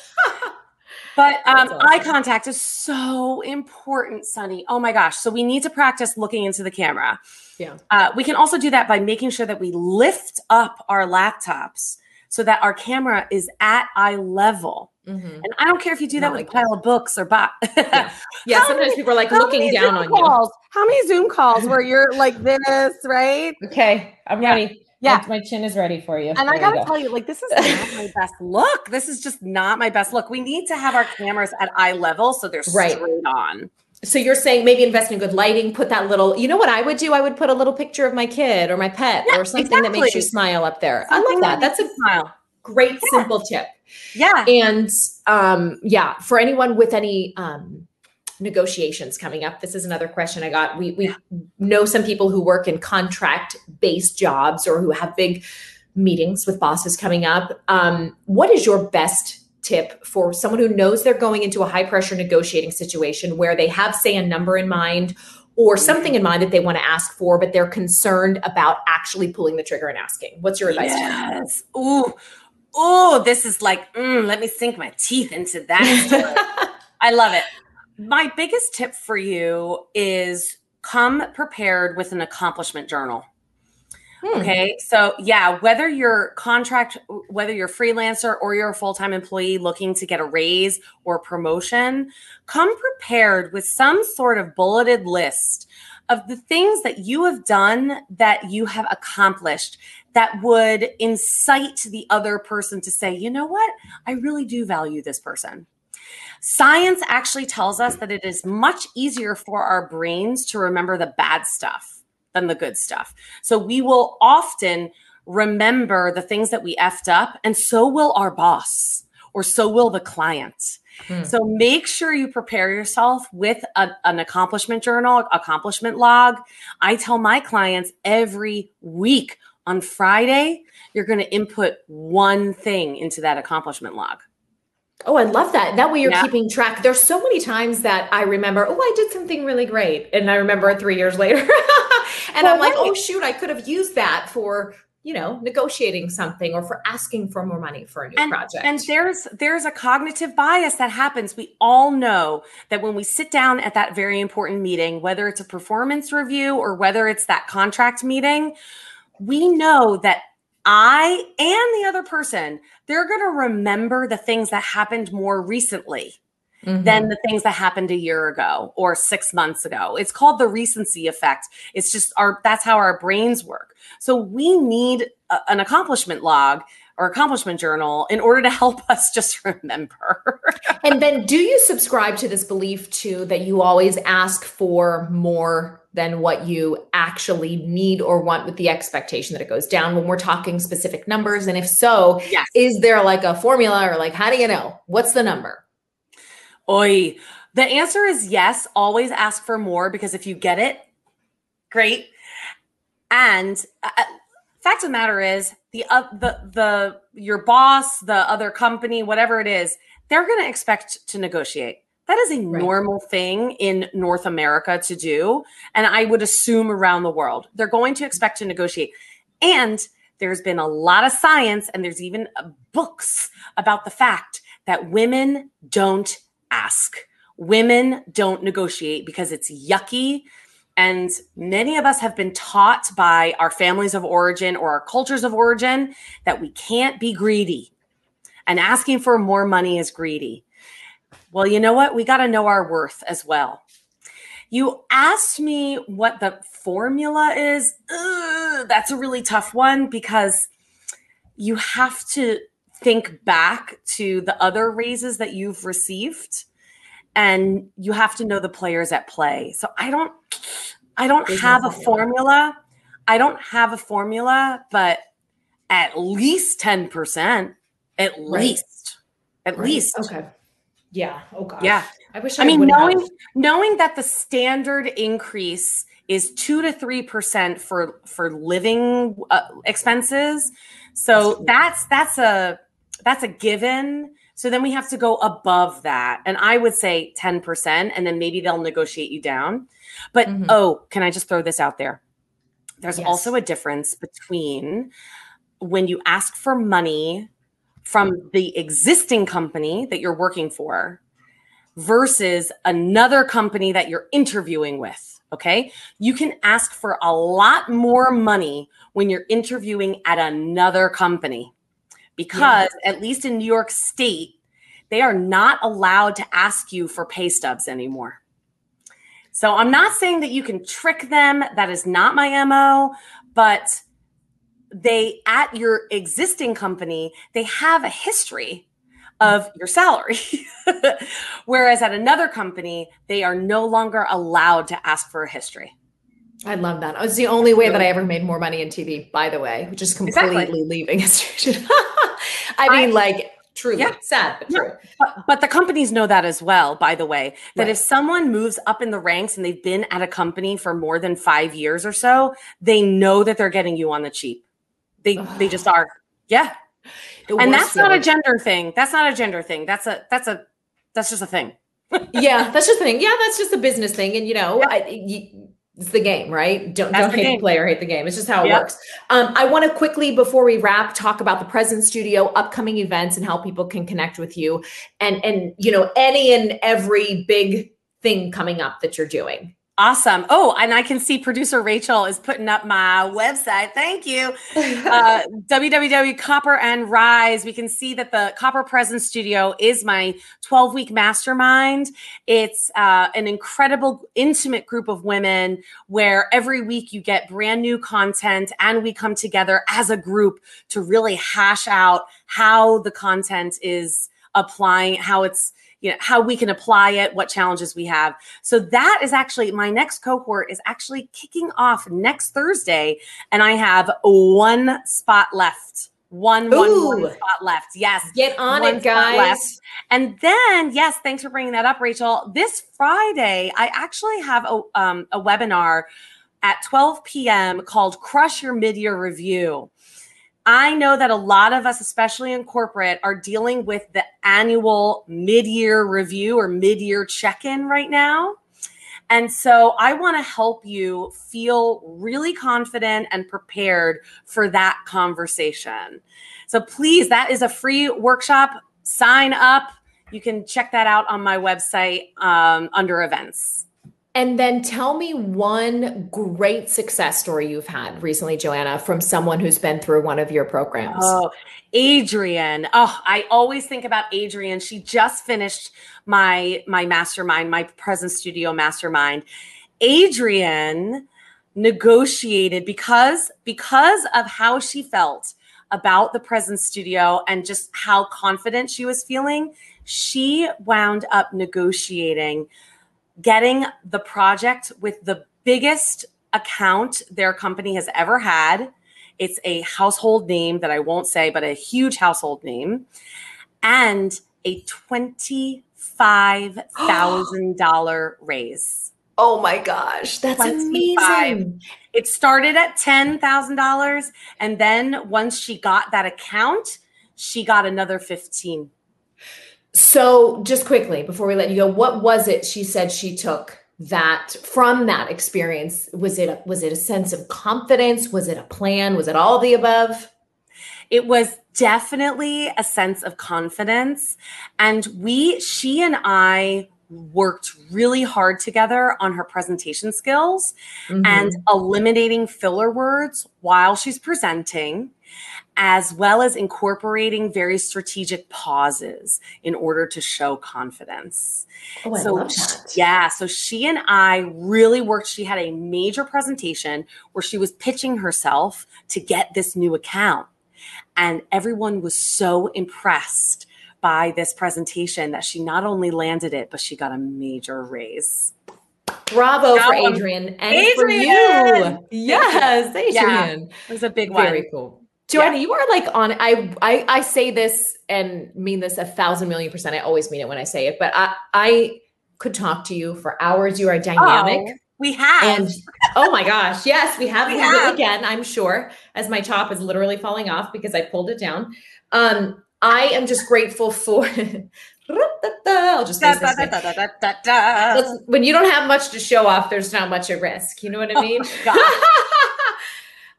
But um, awesome. eye contact is so important, Sonni. Oh my gosh! So we need to practice looking into the camera. Yeah. Uh, we can also do that by making sure that we lift up our laptops so that our camera is at eye level. Mm-hmm. And I don't care if you do that with like a pile that. of books or bot. yeah, yeah sometimes many, people are like looking down on calls, you. How many Zoom calls where you're like this, right? Okay, I'm yeah. ready. Yeah. My, chin is ready for you. And there I gotta go. tell you, like, this is not my best look. This is just not my best look. We need to have our cameras at eye level so they're right. straight on. So you're saying maybe invest in good lighting, put that little, you know what I would do? I would put a little picture of my kid or my pet yeah, or something exactly. that makes you smile up there. Something I love that. that That's a smile. Great yeah. simple tip. Yeah. And um, yeah, for anyone with any um, negotiations coming up, this is another question I got. We we yeah. know some people who work in contract based jobs or who have big meetings with bosses coming up. Um, what is your best tip for someone who knows they're going into a high pressure negotiating situation where they have, say, a number in mind or mm-hmm. something in mind that they want to ask for, but they're concerned about actually pulling the trigger and asking? What's your advice? Yes. Ooh, ooh, this is like, mm, let me sink my teeth into that. I love it. My biggest tip for you is come prepared with an accomplishment journal. Hmm. Okay. So, yeah, whether you're contract, whether you're freelancer or you're a full time employee looking to get a raise or promotion, come prepared with some sort of bulleted list of the things that you have done that you have accomplished that would incite the other person to say, you know what? I really do value this person. Science actually tells us that it is much easier for our brains to remember the bad stuff than the good stuff. So we will often remember the things that we effed up, and so will our boss, or so will the client. Hmm. So make sure you prepare yourself with a, an accomplishment journal, accomplishment log. I tell my clients every week on Friday, you're going to input one thing into that accomplishment log. Oh, I love that. That way you're yeah. keeping track. There's so many times that I remember, oh, I did something really great. And I remember it three years later. and well, I'm like, oh, right. oh, shoot, I could have used that for you know negotiating something or for asking for more money for a new and, project and there's there's a cognitive bias that happens we all know that when we sit down at that very important meeting whether it's a performance review or whether it's that contract meeting we know that I and the other person, they're going to remember the things that happened more recently mm-hmm. than the things that happened a year ago or 6 months ago. It's called the recency effect. It's just our that's how our brains work. So we need a, an accomplishment log or accomplishment journal in order to help us just remember. and then do you subscribe to this belief too that you always ask for more than what you actually need or want with the expectation that it goes down when we're talking specific numbers? And if so, yes. is there like a formula or like, how do you know? What's the number? Oi. The answer is yes. Always ask for more because if you get it, great. And uh, uh fact of the matter is, the uh, the the your boss, the other company, whatever it is, they're going to expect to negotiate. That is a right. normal thing in North America to do. And I would assume around the world, they're going to expect to negotiate. And there's been a lot of science, and there's even uh, books about the fact that women don't ask. Women don't negotiate because it's yucky. And many of us have been taught by our families of origin or our cultures of origin that we can't be greedy. And asking for more money is greedy. Well, you know what? We got to know our worth as well. You asked me what the formula is. Ugh, that's a really tough one because you have to think back to the other raises that you've received and you have to know the players at play. So I don't I don't There's have no a formula. I don't have a formula, but at least 10%. At right. least. At right. least. Okay. Yeah. Oh god. Yeah. I wish I, I mean knowing have. knowing that the standard increase is 2 to 3% for for living uh, expenses. So that's that's a that's a given. So then we have to go above that. And I would say 10% and then maybe they'll negotiate you down. But mm-hmm. oh, can I just throw this out there? There's yes. also a difference between when you ask for money from the existing company that you're working for versus another company that you're interviewing with. Okay. You can ask for a lot more money when you're interviewing at another company because, yeah. at least in New York State, they are not allowed to ask you for pay stubs anymore. So I'm not saying that you can trick them. That is not my MO, but they at your existing company they have a history of your salary whereas at another company they are no longer allowed to ask for a history I love that. It's the only way that I ever made more money in TV, by the way, which is completely Exactly. leaving. I mean, I- like truly Yeah. sad, but Yeah. true. But, but the companies know that as well, by the way, that Right. if someone moves up in the ranks and they've been at a company for more than five years or so, they know that they're getting you on the cheap. They they just are. Yeah. And that's not a gender thing. That's not a gender thing. That's a that's a that's just a thing. yeah, that's just a thing. Yeah, that's just a business thing, and you know, Yeah. I, you, it's the game, right? Don't That's don't the hate game. the player, hate the game. It's just how it Yep. works. Um, I want to quickly before we wrap talk about the Present Studio upcoming events and how people can connect with you, and and you know any and every big thing coming up that you're doing. Awesome. Oh, and I can see producer Rachel is putting up my website. Thank you. uh, www copper and rise we can see that the copper presence studio is my 12 week mastermind it's uh, an incredible intimate group of women where every week you get brand new content and we come together as a group to really hash out how the content is applying how it's you know how we can apply it what challenges we have so that is actually my next cohort is actually kicking off next thursday and I have one spot left. One, one, one Ooh. spot left. Yes. Get on One it, guys. left. And then, yes, thanks for bringing that up, Rachel. This Friday, I actually have a, um, a webinar at 12 p.m. called Crush Your Mid Year Review. I know that a lot of us, especially in corporate, are dealing with the annual mid year review or mid year check in right now. And so I want to help you feel really confident and prepared for that conversation. So please, that is a free workshop. Sign up. You can check that out on my website um, under events. And then tell me one great success story you've had recently, Joanna, from someone who's been through one of your programs. Oh, Adrian. Oh, I always think about Adrian. She just finished my my mastermind, my present studio mastermind. Adrian negotiated because because of how she felt about the present studio and just how confident she was feeling, she wound up negotiating getting the project with the biggest account their company has ever had. It's a household name that I won't say, but a huge household name, and a $25,000 raise. Oh my gosh, that's 25. amazing. It started at $10,000. And then once she got that account, she got another 15. So, just quickly before we let you go, what was it she said she took that from that experience? Was it a, was it a sense of confidence? Was it a plan? Was it all the above? it was definitely a sense of confidence and we she and i worked really hard together on her presentation skills Mhm. and eliminating filler words while she's presenting as well as incorporating very strategic pauses in order to show confidence oh, I so love that. yeah so she and i really worked she had a major presentation where she was pitching herself to get this new account and everyone was so impressed by this presentation that she not only landed it but she got a major raise Bravo for Now, um, Adrian and Adrian! for you. Yes, Yeah. Adrian. it was a big one Very cool. Joanna, you are like on I, I I say this and mean this a thousand million percent. I always mean it when I say it, but I I could talk to you for hours. You are dynamic. Oh, we have And oh my gosh, yes, we have We have it again, I'm sure, as my top is literally falling off because I pulled it down. Um, I am just grateful for I'll just Da, da, da, da, when you don't have much to show off, there's not much at risk. You know what I mean? God.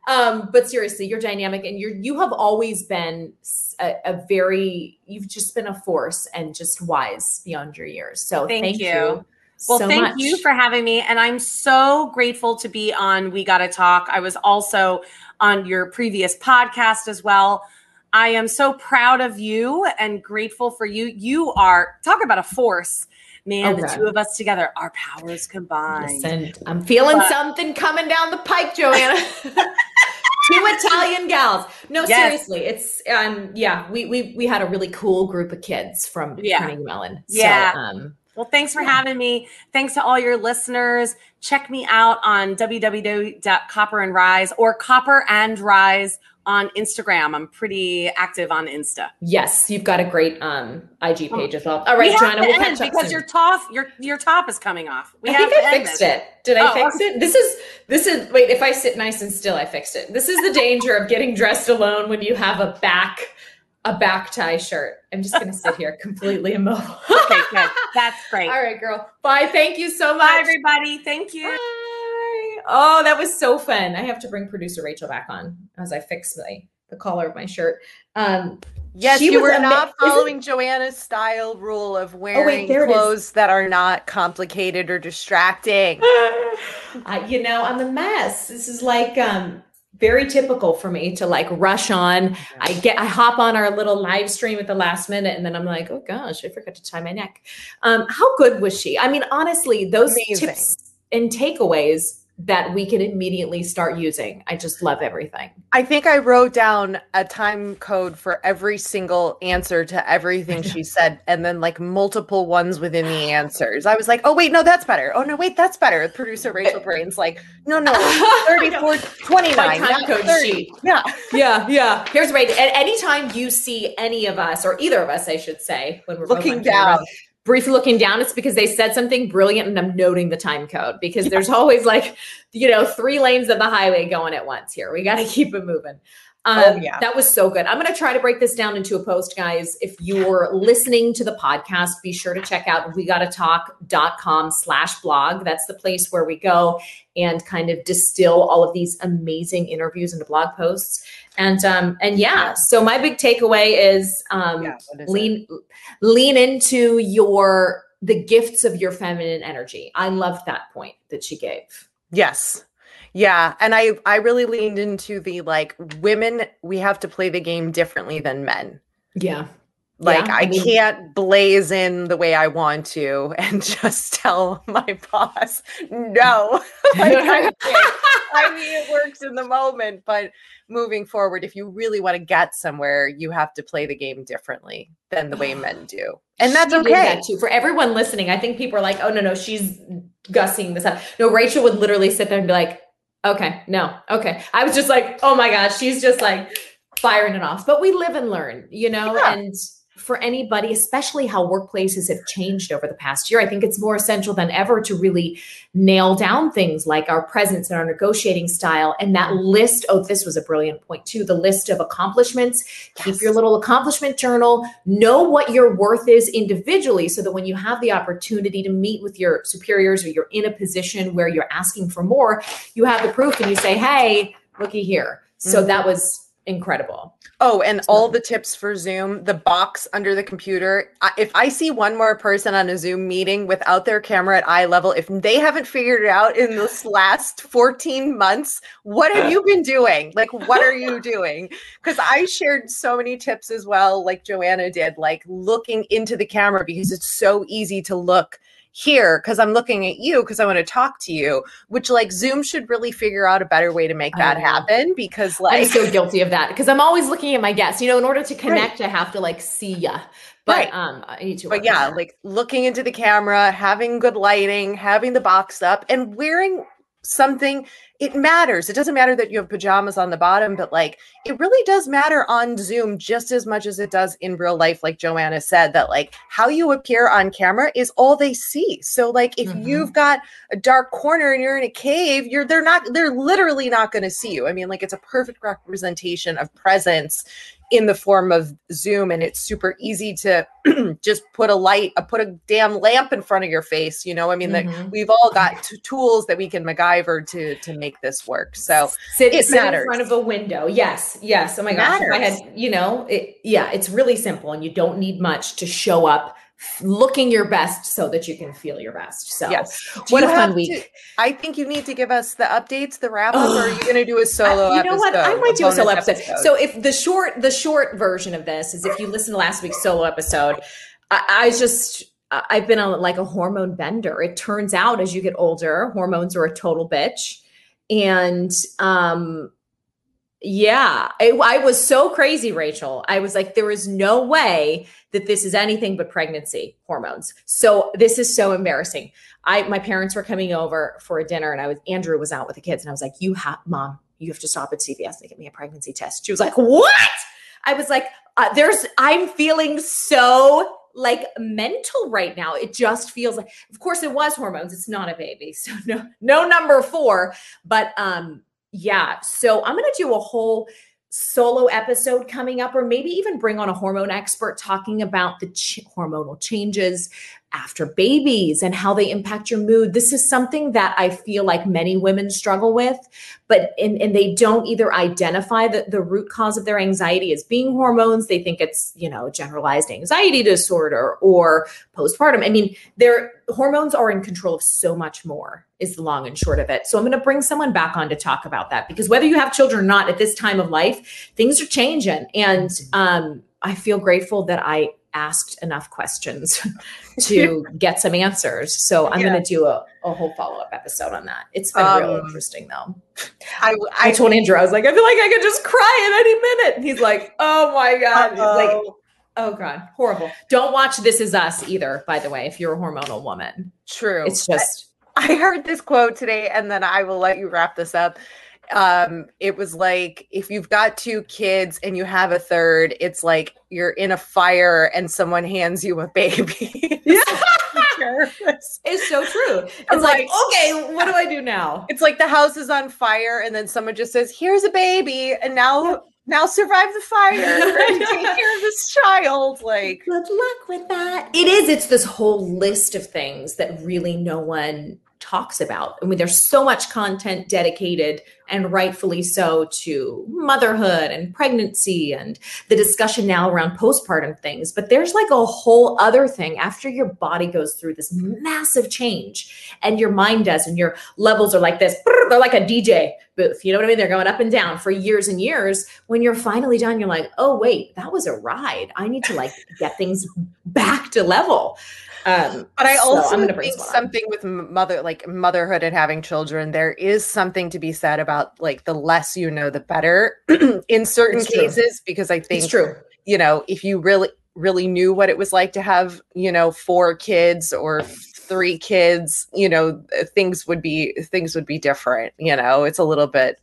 um, but seriously, you're dynamic and you're you have always been a very you've just been a force and just wise beyond your years. So Thank thank, you. you. Well, so thank much. you for having me. And I'm so grateful to be on We Gotta Talk. I was also on your previous podcast as well. I am so proud of you and grateful for you. You are, talk about a force. Man, the two of us together, our powers combined. Listen, I'm feeling But- something coming down the pike, Joanna. two Italian gals. No, Yes. seriously, it's um yeah, we we we had a really cool group of kids from Yeah. Carnegie Mellon. Yeah. So, um Well, thanks for Yeah. having me. Thanks to all your listeners. Check me out on www.copper and rise or copper and rise on Instagram. I'm pretty active on Insta. yes, you've got a great um IG page as well. All right, Oh. We Joanna, to we'll catch up because soon. your top your your top is coming off. We I have think to I fixed this. it. Did I Oh, fix it? This is this is wait, if I sit nice and still, I fixed it. This is the danger of getting dressed alone when you have a back a back tie shirt. I'm just gonna sit here completely immobile. Okay, good. That's great. All right, girl. Bye. Thank you so much. Bye, everybody. Thank you. Bye. Oh, that was so fun. I have to bring producer Rachel back on as I fix my the collar of my shirt. Um, Yes, She you were not following Joanna's style rule of wearing there it is. clothes that are not complicated or distracting. I, you know, I'm a mess. This is like um very typical for me to like rush on. I get I hop on our little live stream at the last minute and then I'm like, oh gosh, I forgot to tie my neck. Um, how good was she? I mean, honestly, those Amazing. tips and takeaways that we can immediately start using. I just love everything. I think I wrote down a time code for every single answer to everything she said, and then like multiple ones within the answers. I was like, oh, wait, no, that's better. Oh, no, wait, that's better. Producer Rachel Brain's like, no, no, 34, 29. Time code 30. sheet. Yeah. yeah, yeah. Here's right. At any time you see any of us, or either of us, I should say, when we're Looking down. Briefly looking down, it's because they said something brilliant and I'm noting the time code because there's always like, you know, three lanes of the highway going at once here. We got to keep it moving. Um, Oh, yeah. That was so good. I'm going to try to break this down into a post, guys. If you're listening to the podcast, be sure to check out we gotta talk.com slash blog. That's the place where we go and kind of distill all of these amazing interviews into blog posts. And um, and yeah, so my big takeaway is um, Yeah, is it? lean lean into your the gifts of your feminine energy. I loved that point that she gave. Yes. Yeah, and I I really leaned into the like women we have to play the game differently than men. Yeah. Like Yeah, I, I mean- can't blaze in the way I want to and just tell my boss no. like, I. I mean it works in the moment, but moving forward, if you really want to get somewhere, you have to play the game differently than the way men do. And that's okay. that too. For everyone listening, I think people are like, oh no, no, she's gussing this up. No, Rachel would literally sit there and be like, okay, no, okay. I was just like, oh my gosh, she's just like firing it off. But we live and learn, you know, Yeah. and for anybody, especially how workplaces have changed over the past year, I think it's more essential than ever to really nail down things like our presence and our negotiating style and that list. Oh, this was a brilliant point too. The list of accomplishments. Keep your little accomplishment journal. Know what your worth is individually so that when you have the opportunity to meet with your superiors or you're in a position where you're asking for more, you have the proof and you say, hey, looky here. So Mhm. that was incredible. Oh, and all the tips for Zoom, the box under the computer. If I see one more person on a Zoom meeting without their camera at eye level, if they haven't figured it out in this last 14 months, what have you been doing? Like, what are you doing? Because I shared so many tips as well, like Joanna did, like looking into the camera because it's so easy to look here because I'm looking at you because I want to talk to you, which like Zoom should really figure out a better way to make that happen because like I'm so guilty of that because I'm always looking at my guests. You know, in order to connect, I have to like see ya. But Right. um, I need to. but yeah, like looking into the camera, having good lighting, having the box up, and wearing something, it matters. It doesn't matter that you have pajamas on the bottom, but like it really does matter on Zoom just as much as it does in real life. Like Joanna said, that like how you appear on camera is all they see. So like if Mhm. you've got a dark corner and you're in a cave, you're they're not they're literally not going to see you. I mean, like it's a perfect representation of presence in the form of Zoom, and it's super easy to just put a light, uh, put a damn lamp in front of your face. You know, I mean, Mhm. we've all got t- tools that we can MacGyver to to make this work. So sit, it sit in front of a window. Yes, yes. Oh my gosh. I had, you know, it, yeah, it's really simple, and you don't need much to show up looking your best so that you can feel your best. So, yes, what a fun week. to- I think you need to give us the updates, the wrap up, or are you going to do a solo? I- you know what? I episode, might do a solo episode. So if the short the short version of this is if you listen to last week's solo episode, I, I just I- I've been on like a hormone bender. It turns out as you get older, hormones are a total bitch, and um, Yeah, I, I, was so crazy, Rachel. I was like, there is no way that this is anything but pregnancy hormones. So this is so embarrassing. I my parents were coming over for a dinner, and I was Andrew was out with the kids, and I was like, "You have, mom, you have to stop at CVS and get me a pregnancy test." She was like, "What?" I was like, uh, "There's, I'm feeling so." like mental right now it just feels like of course it was hormones it's not a baby so no no number 4 but um yeah. So I'm going to do a whole solo episode coming up, or maybe even bring on a hormone expert talking about the ch- hormonal changes after babies and how they impact your mood. This is something that I feel like many women struggle with, but and, and they don't either identify the, the root cause of their anxiety as being hormones. They think it's, you know, generalized anxiety disorder or postpartum. I mean, their hormones are in control of so much more, is the long and short of it. So I'm going to bring someone back on to talk about that because whether you have children or not at this time of life, things are changing. And um, I feel grateful that I asked enough questions to get some answers. So I'm yeah. going to do a, a whole follow up episode on that. It's been um, real interesting though. I, I, I, told Andrew, I was like, I feel like I could just cry at any minute. And he's like, oh my God. He's like, oh God, horrible. Don't watch This Is Us either, by the way, if you're a hormonal woman. True. It's just. I heard this quote today and then I will let you wrap this up um it was like if you've got two kids and you have a third it's like you're in a fire and someone hands you a baby. Yeah. It's so true. It's like, like, okay what do i do now? it's like the house is on fire and then someone just says here's a baby and now now survive the fire and take care of this child like good luck with that. It is it's this whole list of things that really no one talks about. I mean, there's so much content dedicated and rightfully so to motherhood and pregnancy and the discussion now around postpartum things. But there's like a whole other thing after your body goes through this massive change and your mind does, and your levels are like this. They're like a DJ booth. You know what I mean? They're going up and down for years and years. When you're finally done, you're like, oh, wait, that was a ride. I need to like get things back to level. Um, but I also so think something with mother, like motherhood and having children, there is something to be said about like the less you know, the better in certain it's cases, true. because I think it's true. You know, if you really, really knew what it was like to have, you know, four kids or three kids, you know, things would be things would be different. You know, it's a little bit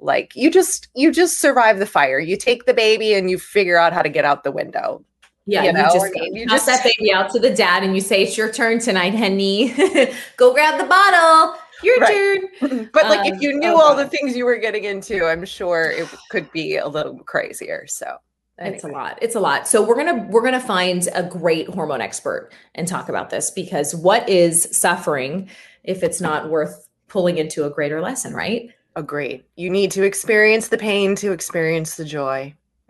like you just you just survive the fire. You take the baby and you figure out how to get out the window yeah, you, know, you just, you just that baby out to the dad and you say, It's your turn tonight, honey. Go grab the bottle. Your right. turn. But like um, if you knew oh all God. the things you were getting into, I'm sure it could be a little crazier. So Anyway. It's a lot. It's a lot. So we're going to we're to find a great hormone expert and talk about this because what is suffering if it's not worth pulling into a greater lesson, right? Agreed. You need to experience the pain to experience the joy.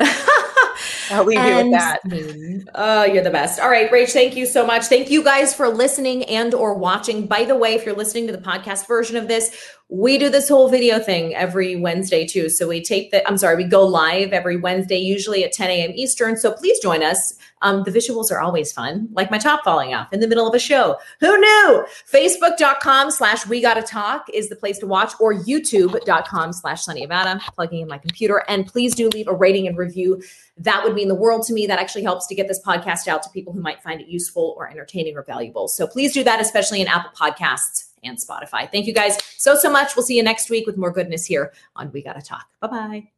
I'll leave and, you with that. Oh, you're the best. All right, Rach, thank you so much. Thank you guys for listening and or watching. By the way, if you're listening to the podcast version of this, we do this whole video thing every Wednesday too. So we take the, I'm sorry, we go live every Wednesday, usually at 10 a.m. Eastern. So please join us. Um, the visuals are always fun, like my top falling off in the middle of a show. Who knew? Facebook.com slash we gotta talk is the place to watch, or youtube.com slash Sonni Abatta, plugging in my computer. And please do leave a rating and review. That would mean the world to me. That actually helps to get this podcast out to people who might find it useful or entertaining or valuable. So please do that, especially in Apple Podcasts and Spotify. Thank you guys so, so much. We'll see you next week with more goodness here on We Gotta Talk. Bye bye.